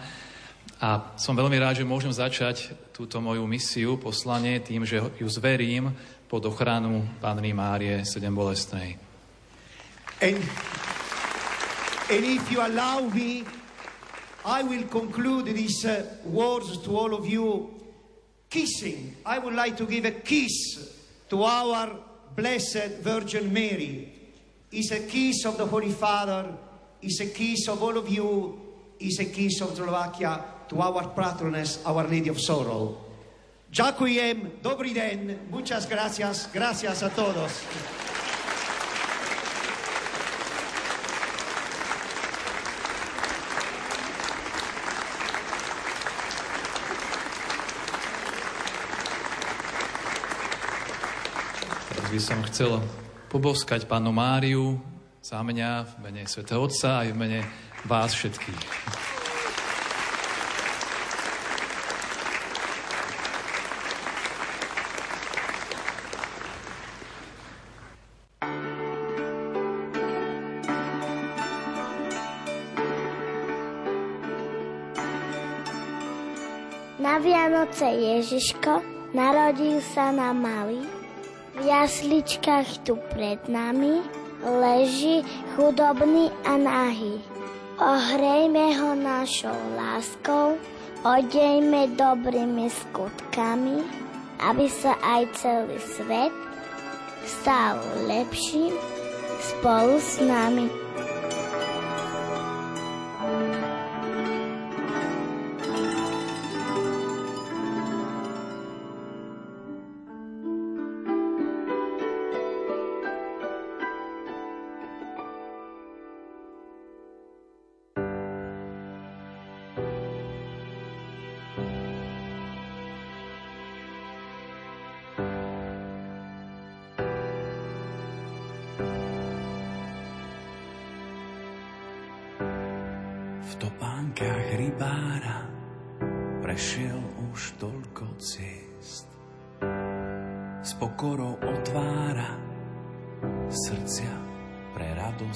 A som veľmi rád, že môžem začať túto moju misiu, poslanie, tým, že ju zverím pod ochranu Panny Márie Sedem bolestnej. And, and if you allow me, I will conclude these uh, words to all of you kissing. I would like to give a kiss to our Blessed Virgin Mary. It's a kiss of the Holy Father, it's a kiss of all of you, it's a kiss of Slovakia to our patroness, Our Lady of Sorrow. Ďakujem, dobrý den, muchas gracias, gracias a todos. By som chcel poboskať pánu Máriu za mňa v mene Sv. Otca aj v mene vás všetkých. Na Vianoce Ježiško narodil sa na malý. V jasličkách tu pred nami leží chudobný a nahý. Ohrejme ho našou láskou, odejme dobrými skutkami, aby sa aj celý svet stal lepším spolu s nami.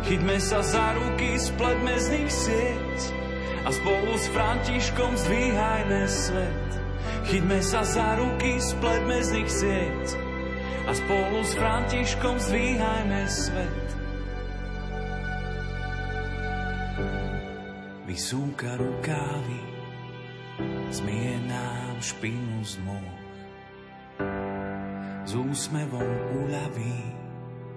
Chyťme sa za ruky, spletme z nich sieť a spolu s Františkom zdvíhajme svet. Chyťme sa za ruky, spletme z nich sieť a spolu s Františkom zdvíhajme svet. Vysúka rukávy, zmije nám špinu z môh. S úsmevom uľaví,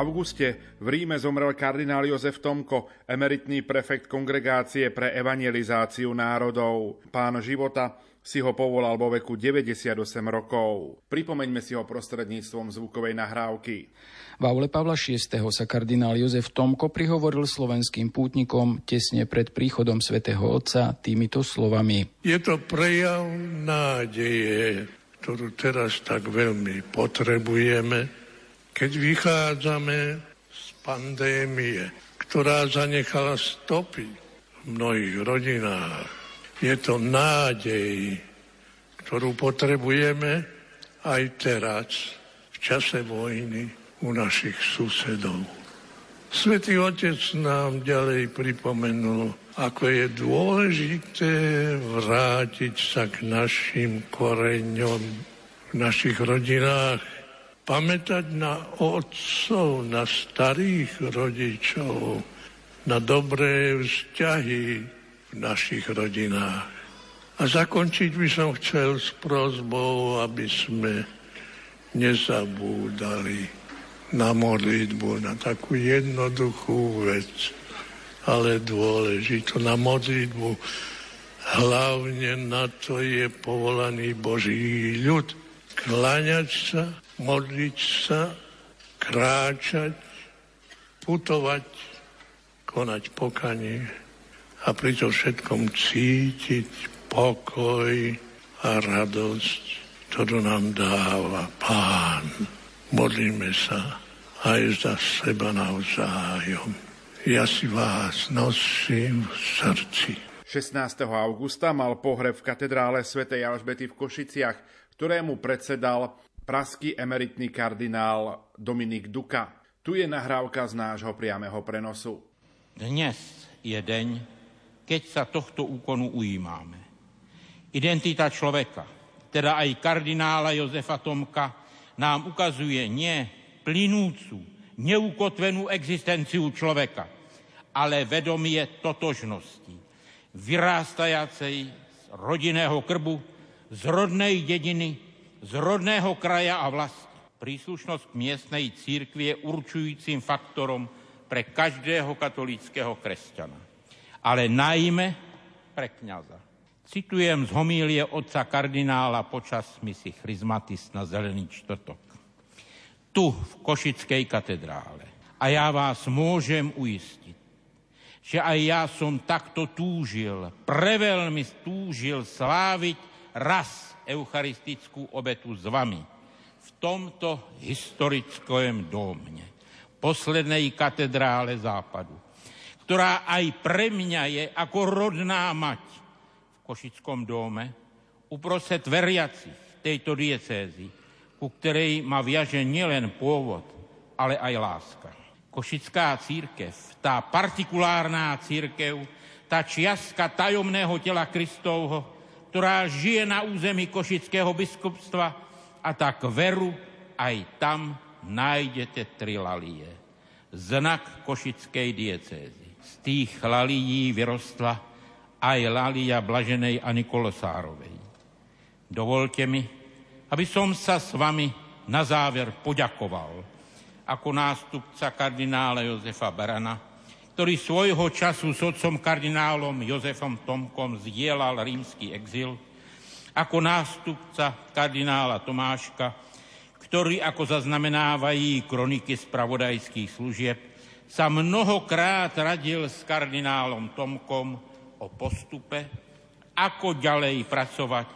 Auguste v Ríme zomrel kardinál Jozef Tomko, emeritný prefekt kongregácie pre evangelizáciu národov. Pán života si ho povolal vo veku 98 rokov. Pripomeňme si ho prostredníctvom zvukovej nahrávky. V aule Pavla VI. sa kardinál Jozef Tomko prihovoril slovenským pútnikom tesne pred príchodom svätého Otca týmito slovami. Je to prejav nádeje, ktorú teraz tak veľmi potrebujeme, keď vychádzame z pandémie, ktorá zanechala stopy v mnohých rodinách. Je to nádej, ktorú potrebujeme aj teraz, v čase vojny u našich susedov. Svetý Otec nám ďalej pripomenul, ako je dôležité vrátiť sa k našim koreňom v našich rodinách, pamätať na otcov, na starých rodičov, na dobré vzťahy v našich rodinách. A zakončiť by som chcel s prozbou, aby sme nezabúdali na modlitbu, na takú jednoduchú vec, ale dôležitú, na modlitbu. Hlavne na to je povolaný Boží ľud. Kláňať sa modliť sa, kráčať, putovať, konať pokanie a pri to všetkom cítiť pokoj a radosť, ktorú nám dáva Pán. Modlíme sa aj za seba navzájom. Ja si vás nosím v srdci. 16. augusta mal pohreb v katedrále svätej Alžbety v Košiciach, ktorému predsedal praský emeritný kardinál Dominik Duka. Tu je nahrávka z nášho priamého prenosu. Dnes je deň, keď sa tohto úkonu ujímáme. Identita človeka, teda aj kardinála Jozefa Tomka, nám ukazuje nie plynúcu, neukotvenú existenciu človeka, ale vedomie totožnosti, vyrástajacej z rodinného krbu, z rodnej dediny, z rodného kraja a vlasti. Príslušnosť k miestnej církvi je určujúcim faktorom pre každého katolíckého kresťana, ale najmä pre kňaza. Citujem z homílie otca kardinála počas misi Chrismatis na Zelený čtvrtok. Tu v Košickej katedrále. A ja vás môžem uistiť, že aj ja som takto túžil, preveľmi túžil sláviť raz eucharistickú obetu s vami v tomto historickom domne poslednej katedrále západu, ktorá aj pre mňa je ako rodná mať v Košickom dome, uprostred veriacich tejto diecézy, ku ktorej ma viaže nielen pôvod, ale aj láska. Košická církev, tá partikulárná církev, tá čiastka tajomného tela Kristovho, ktorá žije na území Košického biskupstva a tak veru aj tam nájdete tri lalie. Znak košickej diecézy. Z tých lalií vyrostla aj lalia blaženej Ani Kolosárovej. Dovolte mi, aby som sa s vami na záver poďakoval ako nástupca kardinála Jozefa Barana, ktorý svojho času s otcom kardinálom Jozefom Tomkom zdieľal rímsky exil, ako nástupca kardinála Tomáška, ktorý, ako zaznamenávají kroniky spravodajských služieb, sa mnohokrát radil s kardinálom Tomkom o postupe, ako ďalej pracovať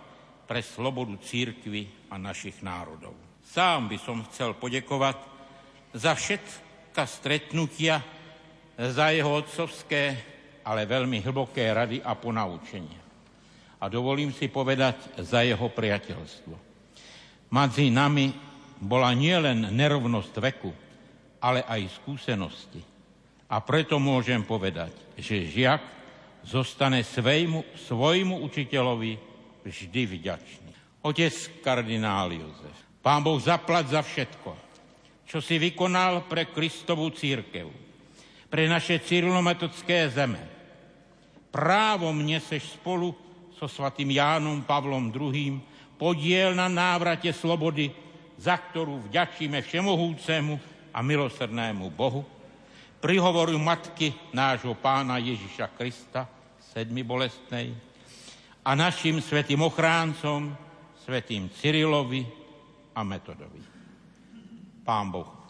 pre slobodu církvy a našich národov. Sám by som chcel podekovať za všetka stretnutia, za jeho otcovské, ale veľmi hlboké rady a ponaučenia. A dovolím si povedať za jeho priateľstvo. Medzi nami bola nielen nerovnosť veku, ale aj skúsenosti. A preto môžem povedať, že žiak zostane svojmu, svojmu učiteľovi vždy vďačný. Otec kardinál Jozef, pán Boh zaplať za všetko, čo si vykonal pre Kristovú církev, pre naše cyrilometodské zeme. Právom neseš spolu so svatým Jánom Pavlom II. podiel na návrate slobody za ktorú vďačíme všemohúcemu a milosrdnému Bohu, prihovoru Matky nášho pána Ježiša Krista, sedmi bolestnej, a našim svetým ochráncom, svetým Cyrilovi a Metodovi. Pán Boh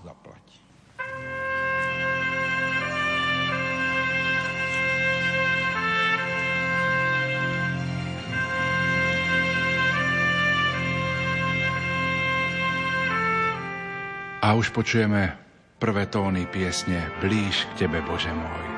A už počujeme prvé tóny piesne Blíž k Tebe, Bože môj.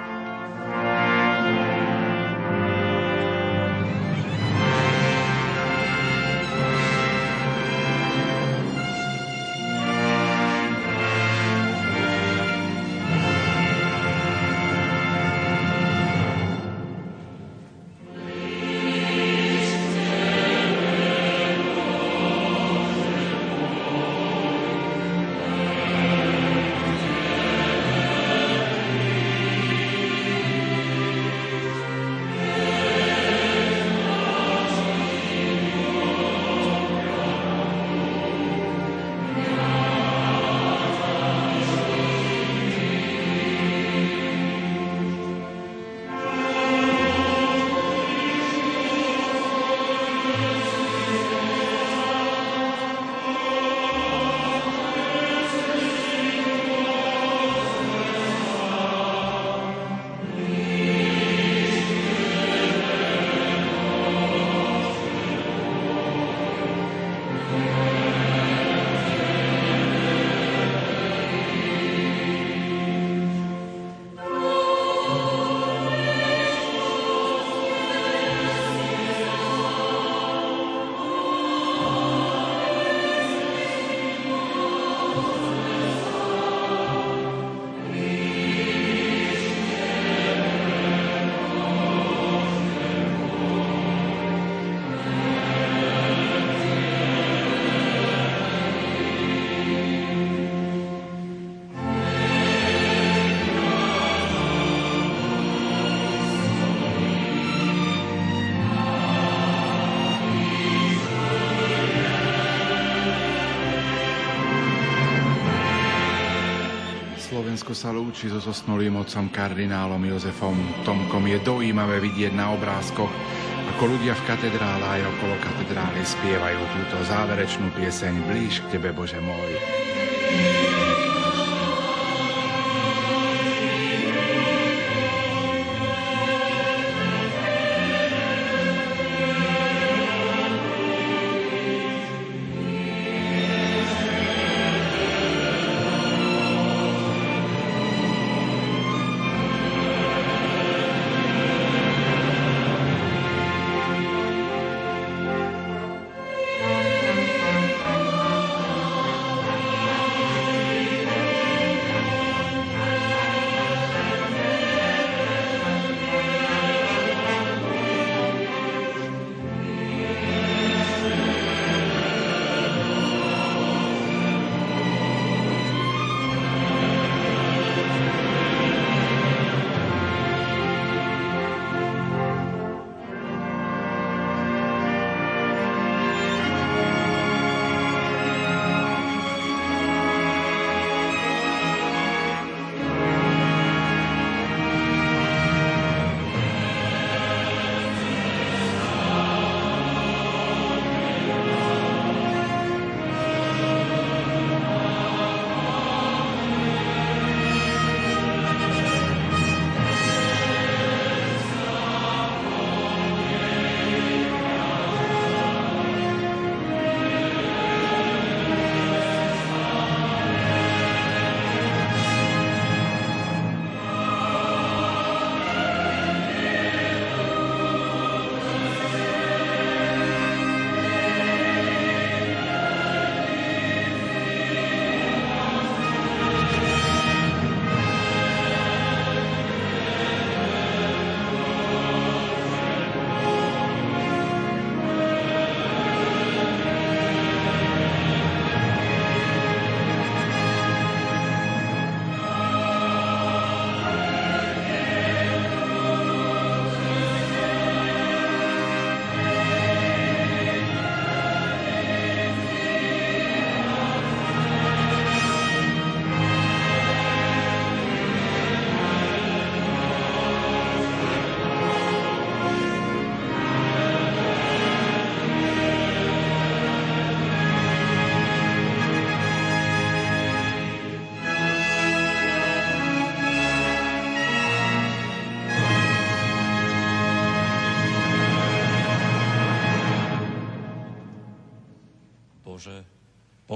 Slovensko sa lúči so zosnulým otcom kardinálom Jozefom Tomkom. Je dojímavé vidieť na obrázkoch, ako ľudia v katedrále aj okolo katedrály spievajú túto záverečnú pieseň Blíž k Tebe, Bože môj.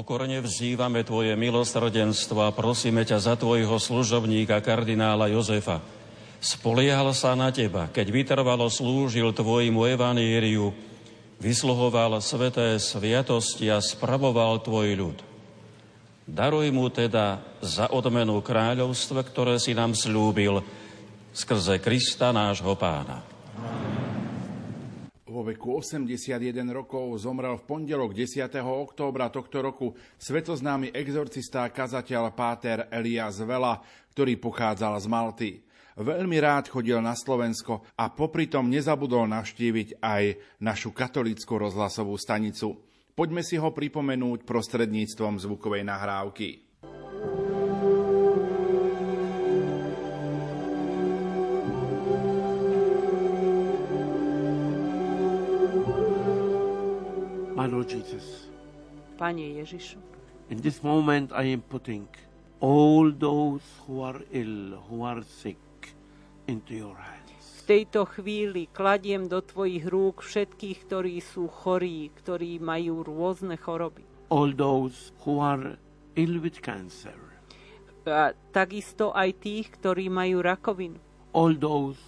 Pokorne vzývame Tvoje milosrdenstvo a prosíme ťa za Tvojho služobníka kardinála Jozefa. Spoliehal sa na Teba, keď vytrvalo slúžil Tvojmu evaníriu, vysluhoval sveté sviatosti a spravoval Tvoj ľud. Daruj mu teda za odmenu kráľovstva, ktoré si nám slúbil skrze Krista nášho pána. Vo veku 81 rokov zomrel v pondelok 10. októbra tohto roku svetoznámy exorcista a kazateľ Páter Elias Vela, ktorý pochádzal z Malty. Veľmi rád chodil na Slovensko a popri tom nezabudol navštíviť aj našu katolickú rozhlasovú stanicu. Poďme si ho pripomenúť prostredníctvom zvukovej nahrávky. Pane Ježišu, in this moment I am putting all those who are ill, who are sick, into your hands. v tejto chvíli kladiem do Tvojich rúk všetkých, ktorí sú chorí, ktorí majú rôzne choroby. All those who are ill with cancer. A takisto aj tých, ktorí majú rakovinu. All those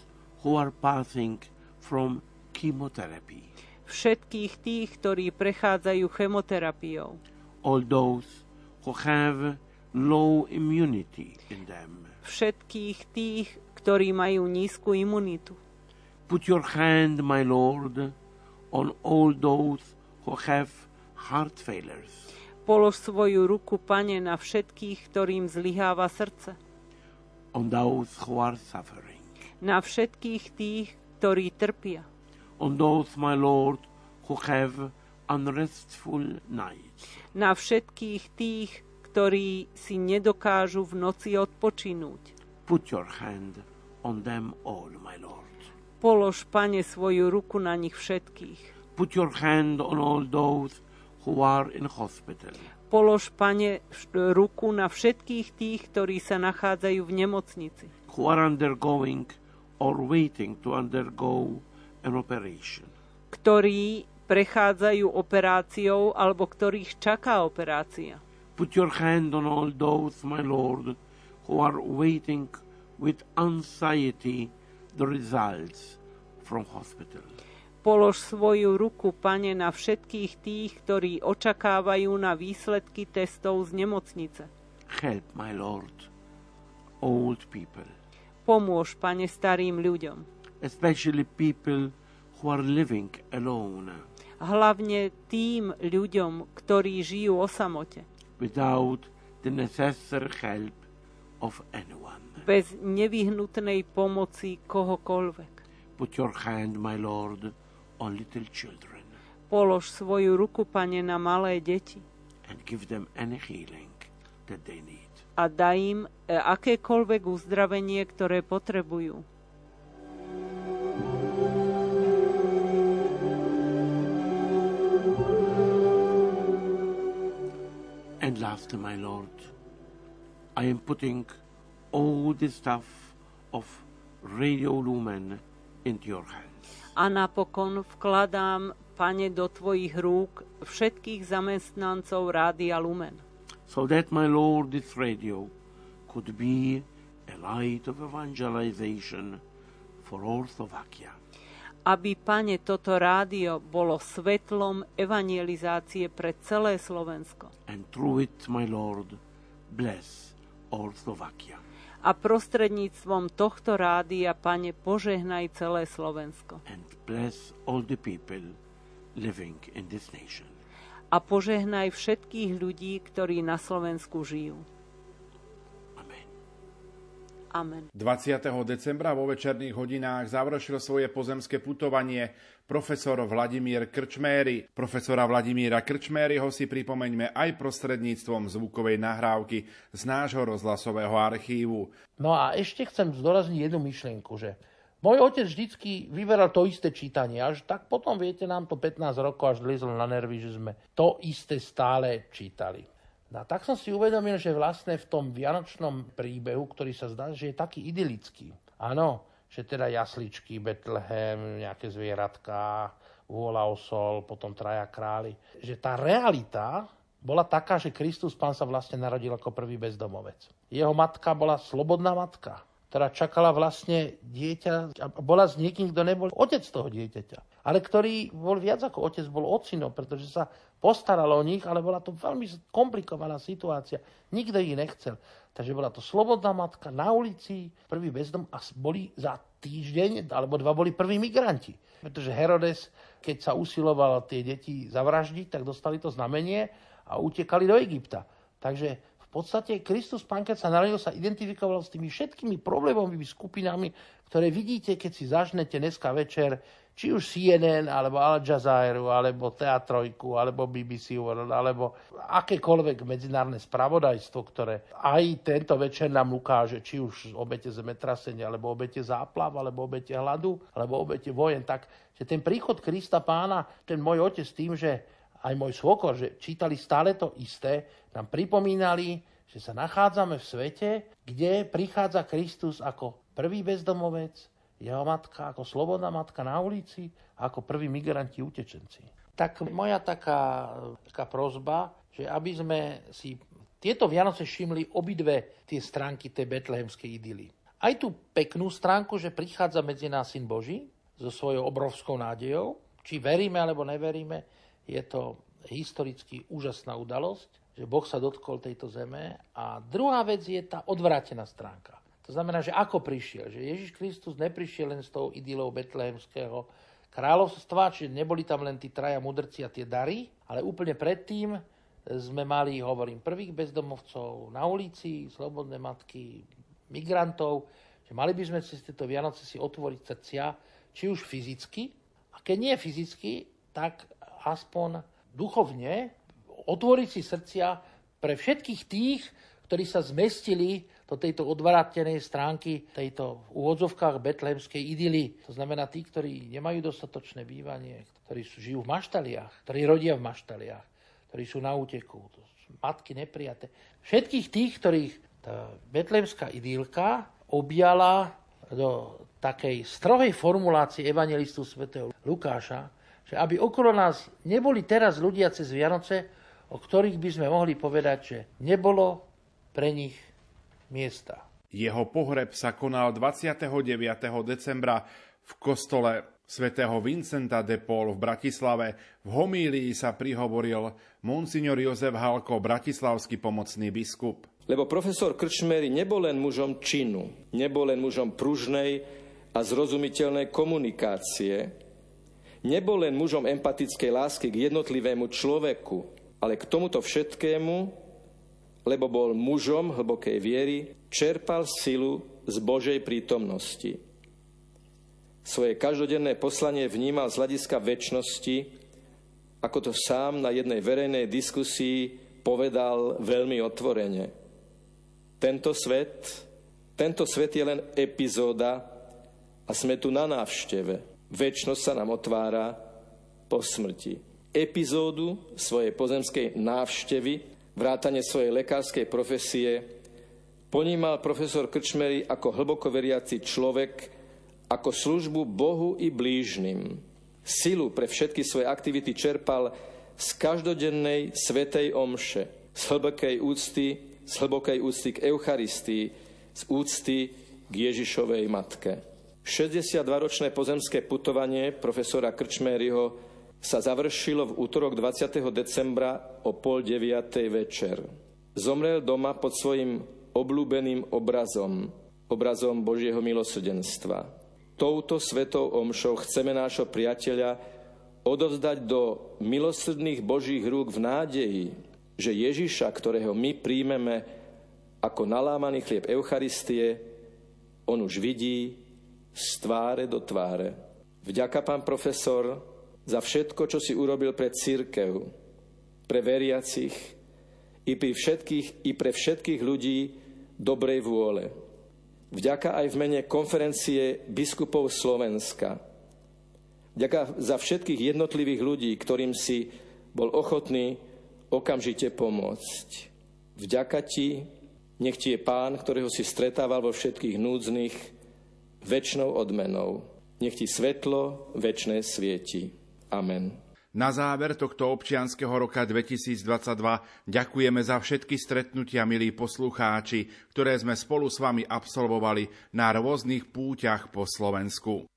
who are passing from chemotherapy. Všetkých tých, ktorí prechádzajú chemoterapiou. All those who have low immunity in them. Všetkých tých, ktorí majú nízku imunitu. Put your hand, my Lord, on all those who have heart failures. Polož svoju ruku, Pane, na všetkých, ktorým zlyháva srdce. On those who are suffering. Na všetkých tých, ktorí trpia. On those, my Lord, who have unrestful nights. Na všetkých tých, ktorí si nedokážu v noci odpočinúť. Put your hand on them all, my Lord. Polož, Pane, svoju ruku na nich všetkých. Put your hand on all those who are in hospital. Polož, Pane, ruku na všetkých tých, ktorí sa nachádzajú v nemocnici, who are undergoing or waiting to undergo an operation. ktorí prechádzajú operáciou alebo ktorých čaká operácia. Put your hand on all those, my Lord, who are waiting with anxiety the results from hospital. Polož svoju ruku, Pane, na všetkých tých, ktorí očakávajú na výsledky testov z nemocnice. Help, my Lord, old people, Pomôž, Pane, starým ľuďom. Especially people who are living alone Hlavne tým ľuďom, ktorí žijú o samote, without the necessary help of anyone. bez nevyhnutnej pomoci kohokoľvek. Put your hand, my Lord, on little children Polož svoju ruku, Pane, na malé deti and give them any healing that they need. a daj im e, akékoľvek uzdravenie, ktoré potrebujú. And lastly, my Lord, I am putting all the stuff of Radio Lumen into your hands. A napokon vkladám, Pane, do Tvojich rúk všetkých zamestnancov Rádia Lumen, So that, my Lord, this radio could be a light of evangelization for Slovakia. aby, Pane, toto rádio bolo svetlom evangelizácie pre celé Slovensko. And through it, my Lord, bless all Slovakia. A prostredníctvom tohto rádia, Pane, požehnaj celé Slovensko. And bless all the people living in this nation. A požehnaj všetkých ľudí, ktorí na Slovensku žijú. Amen. 20. decembra vo večerných hodinách završil svoje pozemské putovanie profesor Vladimír Krčméry. Profesora Vladimíra Krčméryho si pripomeňme aj prostredníctvom zvukovej nahrávky z nášho rozhlasového archívu. No a ešte chcem zdôrazniť jednu myšlienku, že môj otec vždycky vyberal to isté čítanie, až tak potom, viete, nám to 15 rokov až liezlo na nervy, že sme to isté stále čítali. No a tak som si uvedomil, že vlastne v tom vianočnom príbehu, ktorý sa zdá, že je taký idylický. Áno, že teda jasličky, Betlehem, nejaké zvieratka, vôľa osol, potom traja králi. Že tá realita bola taká, že Kristus Pán sa vlastne narodil ako prvý bezdomovec. Jeho matka bola slobodná matka, ktorá čakala vlastne dieťa a bola s niekým, kto nebol otec toho dieťaťa. Ale ktorý bol viac ako otec, bol ocino, pretože sa postaralo o nich, ale bola to veľmi komplikovaná situácia. Nikto ich nechcel. Takže bola to slobodná matka na ulici, prvý bezdom a boli za týždeň alebo dva boli prví migranti. Pretože Herodes, keď sa usiloval tie deti zavraždiť, tak dostali to znamenie a utekali do Egypta. Takže v podstate Kristus Pán, keď sa narodil, sa identifikoval s tými všetkými problémovými skupinami, ktoré vidíte, keď si zažnete dneska večer, či už CNN, alebo Al Jazeera, alebo Teatrojku, alebo BBC World, alebo akékoľvek medzinárodné spravodajstvo, ktoré aj tento večer nám ukáže, či už obete zemetrasenia, alebo obete záplav, alebo obete hladu, alebo obete vojen, tak že ten príchod Krista pána, ten môj otec tým, že aj môj svokor, že čítali stále to isté, nám pripomínali, že sa nachádzame v svete, kde prichádza Kristus ako prvý bezdomovec, jeho matka ako slobodná matka na ulici a ako prví migranti utečenci. Tak moja taká, taká prozba, že aby sme si tieto Vianoce všimli obidve tie stránky tej betlehemskej idyly. Aj tú peknú stránku, že prichádza medzi nás Syn Boží so svojou obrovskou nádejou, či veríme alebo neveríme, je to historicky úžasná udalosť, že Boh sa dotkol tejto zeme. A druhá vec je tá odvrátená stránka. Znamená, že ako prišiel? Že Ježiš Kristus neprišiel len s tou idylou betlehemského kráľovstva, čiže neboli tam len tí traja mudrci a tie dary, ale úplne predtým sme mali, hovorím, prvých bezdomovcov na ulici, slobodné matky, migrantov, že mali by sme cez tieto Vianoce si otvoriť srdcia, či už fyzicky, a keď nie fyzicky, tak aspoň duchovne otvoriť si srdcia pre všetkých tých, ktorí sa zmestili do tejto odvrátenej stránky, tejto v úvodzovkách betlehemskej idyly. To znamená tí, ktorí nemajú dostatočné bývanie, ktorí žijú v maštaliach, ktorí rodia v maštaliach, ktorí sú na úteku, matky nepriate. Všetkých tých, ktorých tá betlehemská idylka objala do takej strohej formulácie evangelistu svätého Lukáša, že aby okolo nás neboli teraz ľudia cez Vianoce, o ktorých by sme mohli povedať, že nebolo pre nich miesta. Jeho pohreb sa konal 29. decembra v kostole svätého Vincenta de Paul v Bratislave. V homílii sa prihovoril monsignor Jozef Halko, bratislavský pomocný biskup. Lebo profesor Krčmery nebol len mužom činu, nebol len mužom pružnej a zrozumiteľnej komunikácie, nebol len mužom empatickej lásky k jednotlivému človeku, ale k tomuto všetkému, lebo bol mužom hlbokej viery, čerpal silu z Božej prítomnosti. Svoje každodenné poslanie vnímal z hľadiska väčšnosti, ako to sám na jednej verejnej diskusii povedal veľmi otvorene. Tento svet, tento svet je len epizóda a sme tu na návšteve. Väčšnosť sa nám otvára po smrti. Epizódu svojej pozemskej návštevy, vrátane svojej lekárskej profesie, ponímal profesor Krčmery ako hlboko veriaci človek, ako službu Bohu i blížnym. Silu pre všetky svoje aktivity čerpal z každodennej svetej omše, z hlbokej úcty z hlbokej úcty k Eucharistii, z úcty k Ježišovej matke. 62-ročné pozemské putovanie profesora Krčméryho sa završilo v útorok 20. decembra o pol deviatej večer. Zomrel doma pod svojim obľúbeným obrazom, obrazom Božieho milosrdenstva. Touto svetou omšou chceme nášho priateľa odovzdať do milosrdných Božích rúk v nádeji, že Ježiša, ktorého my príjmeme ako nalámaný chlieb Eucharistie, on už vidí z tváre do tváre. Vďaka, pán profesor, za všetko, čo si urobil pre církev, pre veriacich i, pri všetkých, i pre všetkých ľudí dobrej vôle. Vďaka aj v mene konferencie biskupov Slovenska. Vďaka za všetkých jednotlivých ľudí, ktorým si bol ochotný okamžite pomôcť. Vďaka ti, nech ti je pán, ktorého si stretával vo všetkých núdznych, väčšnou odmenou. Nech ti svetlo väčšné svieti. Amen. Na záver tohto občianského roka 2022 ďakujeme za všetky stretnutia, milí poslucháči, ktoré sme spolu s vami absolvovali na rôznych púťach po Slovensku.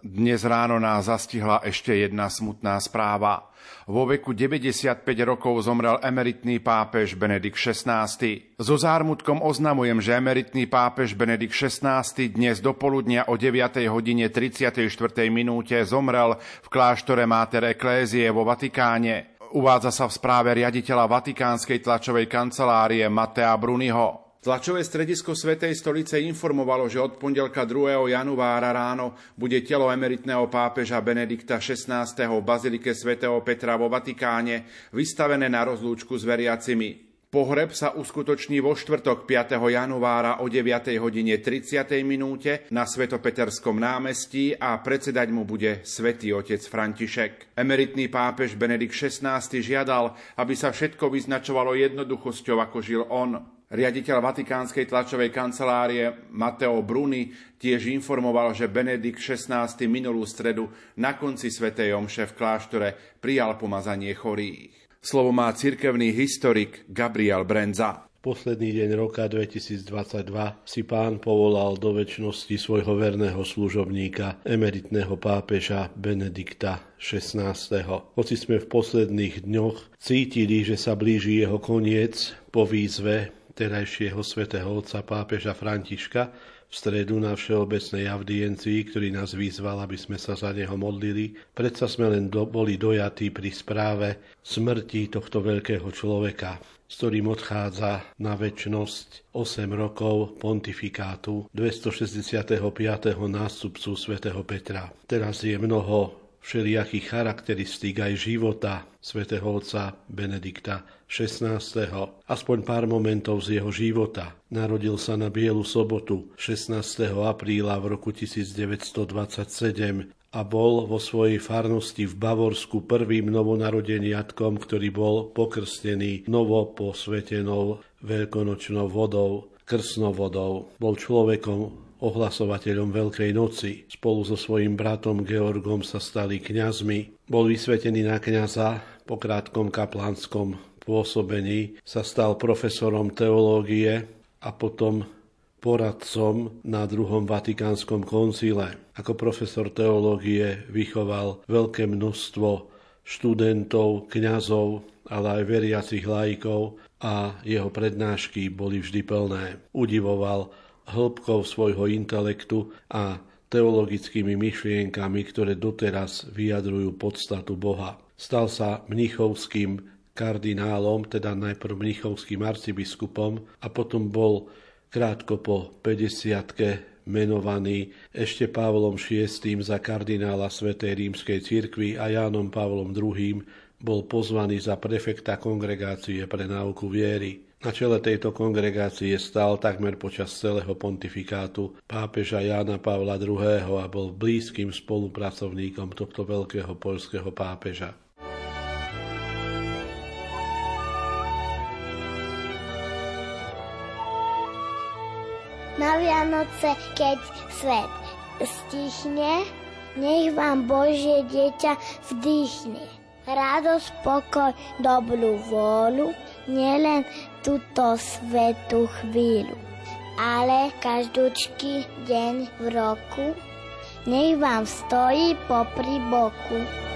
Dnes ráno nás zastihla ešte jedna smutná správa. Vo veku 95 rokov zomrel emeritný pápež Benedikt XVI. So zármutkom oznamujem, že emeritný pápež Benedikt XVI dnes do poludnia o 9. hodine 34. minúte zomrel v kláštore Máter Eklézie vo Vatikáne. Uvádza sa v správe riaditeľa Vatikánskej tlačovej kancelárie Matea Bruniho. Tlačové stredisko Svetej stolice informovalo, že od pondelka 2. januára ráno bude telo emeritného pápeža Benedikta XVI. v Bazilike svätého Petra vo Vatikáne vystavené na rozlúčku s veriacimi. Pohreb sa uskutoční vo štvrtok 5. januára o 9. hodine 30. minúte na Svetopeterskom námestí a predsedať mu bude svätý otec František. Emeritný pápež Benedikt XVI žiadal, aby sa všetko vyznačovalo jednoduchosťou, ako žil on. Riaditeľ Vatikánskej tlačovej kancelárie Mateo Bruni tiež informoval, že Benedikt XVI minulú stredu na konci svätej Omše v kláštore prijal pomazanie chorých. Slovo má cirkevný historik Gabriel Brenza. Posledný deň roka 2022 si pán povolal do väčšnosti svojho verného služobníka, emeritného pápeža Benedikta XVI. Hoci sme v posledných dňoch cítili, že sa blíži jeho koniec po výzve terajšieho svätého otca pápeža Františka v stredu na všeobecnej audiencii, ktorý nás vyzval, aby sme sa za neho modlili. Predsa sme len do, boli dojatí pri správe smrti tohto veľkého človeka, s ktorým odchádza na väčnosť 8 rokov pontifikátu 265. nástupcu svätého Petra. Teraz je mnoho všelijakých charakteristík aj života svätého otca Benedikta XVI. Aspoň pár momentov z jeho života. Narodil sa na Bielu sobotu 16. apríla v roku 1927 a bol vo svojej farnosti v Bavorsku prvým novonarodeniatkom, ktorý bol pokrstený novo posvetenou veľkonočnou vodou, krsnou vodou. Bol človekom ohlasovateľom Veľkej noci. Spolu so svojím bratom Georgom sa stali kňazmi. Bol vysvetený na kňaza po krátkom kaplánskom pôsobení. Sa stal profesorom teológie a potom poradcom na druhom Vatikánskom koncile. Ako profesor teológie vychoval veľké množstvo študentov, kňazov, ale aj veriacich laikov a jeho prednášky boli vždy plné. Udivoval hĺbkou svojho intelektu a teologickými myšlienkami, ktoré doteraz vyjadrujú podstatu Boha. Stal sa mnichovským kardinálom, teda najprv mnichovským arcibiskupom a potom bol krátko po 50 menovaný ešte Pavlom VI za kardinála Svetej rímskej cirkvi a Jánom Pavlom II bol pozvaný za prefekta kongregácie pre náuku viery. Na čele tejto kongregácie stál takmer počas celého pontifikátu pápeža Jána Pavla II. a bol blízkym spolupracovníkom tohto veľkého poľského pápeža. na Vianoce, keď svet stichne, nech vám Božie dieťa vdýchne. Radosť, pokoj, dobrú vôľu, nielen túto svetú chvíľu, ale každúčky deň v roku, nech vám stojí popri boku.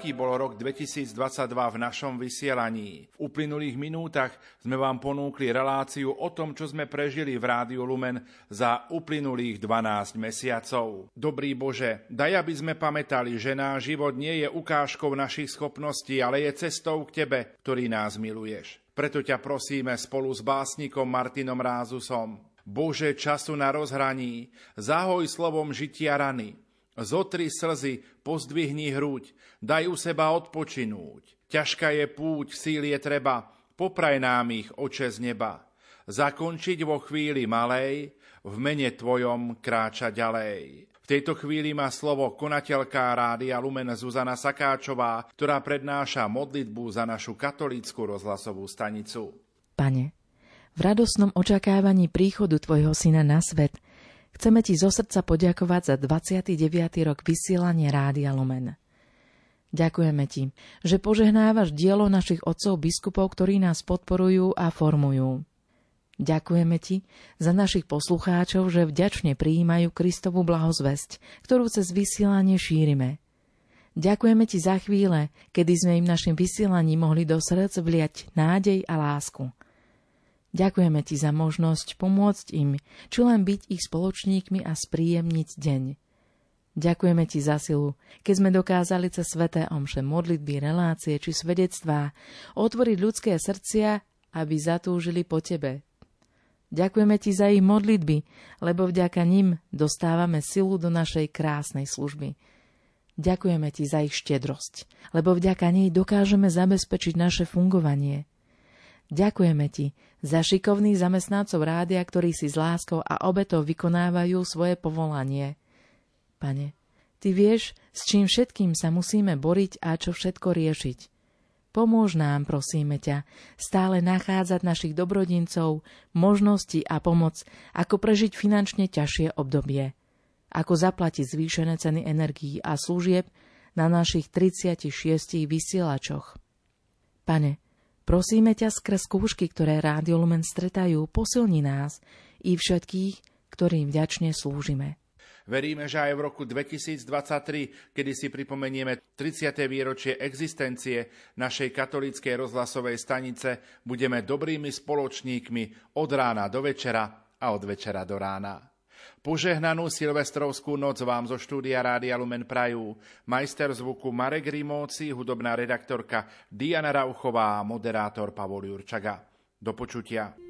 Aký bol rok 2022 v našom vysielaní? V uplynulých minútach sme vám ponúkli reláciu o tom, čo sme prežili v Rádiu Lumen za uplynulých 12 mesiacov. Dobrý Bože, daj, aby sme pamätali, že náš život nie je ukážkou našich schopností, ale je cestou k Tebe, ktorý nás miluješ. Preto ťa prosíme spolu s básnikom Martinom Rázusom. Bože času na rozhraní, zahoj slovom žitia rany, Zotri slzy, pozdvihni hruď, daj u seba odpočinúť. Ťažká je púť, síl je treba, popraj nám ich, oče z neba. Zakončiť vo chvíli malej, v mene Tvojom kráča ďalej. V tejto chvíli má slovo konateľká Rádia Lumen Zuzana Sakáčová, ktorá prednáša modlitbu za našu katolícku rozhlasovú stanicu. Pane, v radosnom očakávaní príchodu Tvojho syna na svet – Chceme ti zo srdca poďakovať za 29. rok vysielania Rádia Lumen. Ďakujeme ti, že požehnávaš dielo našich otcov biskupov, ktorí nás podporujú a formujú. Ďakujeme ti za našich poslucháčov, že vďačne prijímajú Kristovu blahozvesť, ktorú cez vysielanie šírime. Ďakujeme ti za chvíle, kedy sme im našim vysielaním mohli do srdc vliať nádej a lásku – Ďakujeme ti za možnosť pomôcť im, či len byť ich spoločníkmi a spríjemniť deň. Ďakujeme ti za silu, keď sme dokázali cez sveté omše modlitby, relácie či svedectvá otvoriť ľudské srdcia, aby zatúžili po tebe. Ďakujeme ti za ich modlitby, lebo vďaka nim dostávame silu do našej krásnej služby. Ďakujeme ti za ich štedrosť, lebo vďaka nej dokážeme zabezpečiť naše fungovanie – Ďakujeme ti za šikovných zamestnancov rádia, ktorí si s láskou a obetou vykonávajú svoje povolanie. Pane, ty vieš, s čím všetkým sa musíme boriť a čo všetko riešiť. Pomôž nám, prosíme ťa, stále nachádzať našich dobrodincov, možnosti a pomoc, ako prežiť finančne ťažšie obdobie. Ako zaplatiť zvýšené ceny energií a služieb na našich 36 vysielačoch. Pane, Prosíme ťa skrz skúšky, ktoré Rádio Lumen stretajú, posilni nás i všetkých, ktorým vďačne slúžime. Veríme, že aj v roku 2023, kedy si pripomenieme 30. výročie existencie našej katolíckej rozhlasovej stanice, budeme dobrými spoločníkmi od rána do večera a od večera do rána. Požehnanú silvestrovskú noc vám zo štúdia Rádia Lumen Prajú. Majster zvuku Marek Rimóci, hudobná redaktorka Diana Rauchová a moderátor Pavol Jurčaga. Do počutia.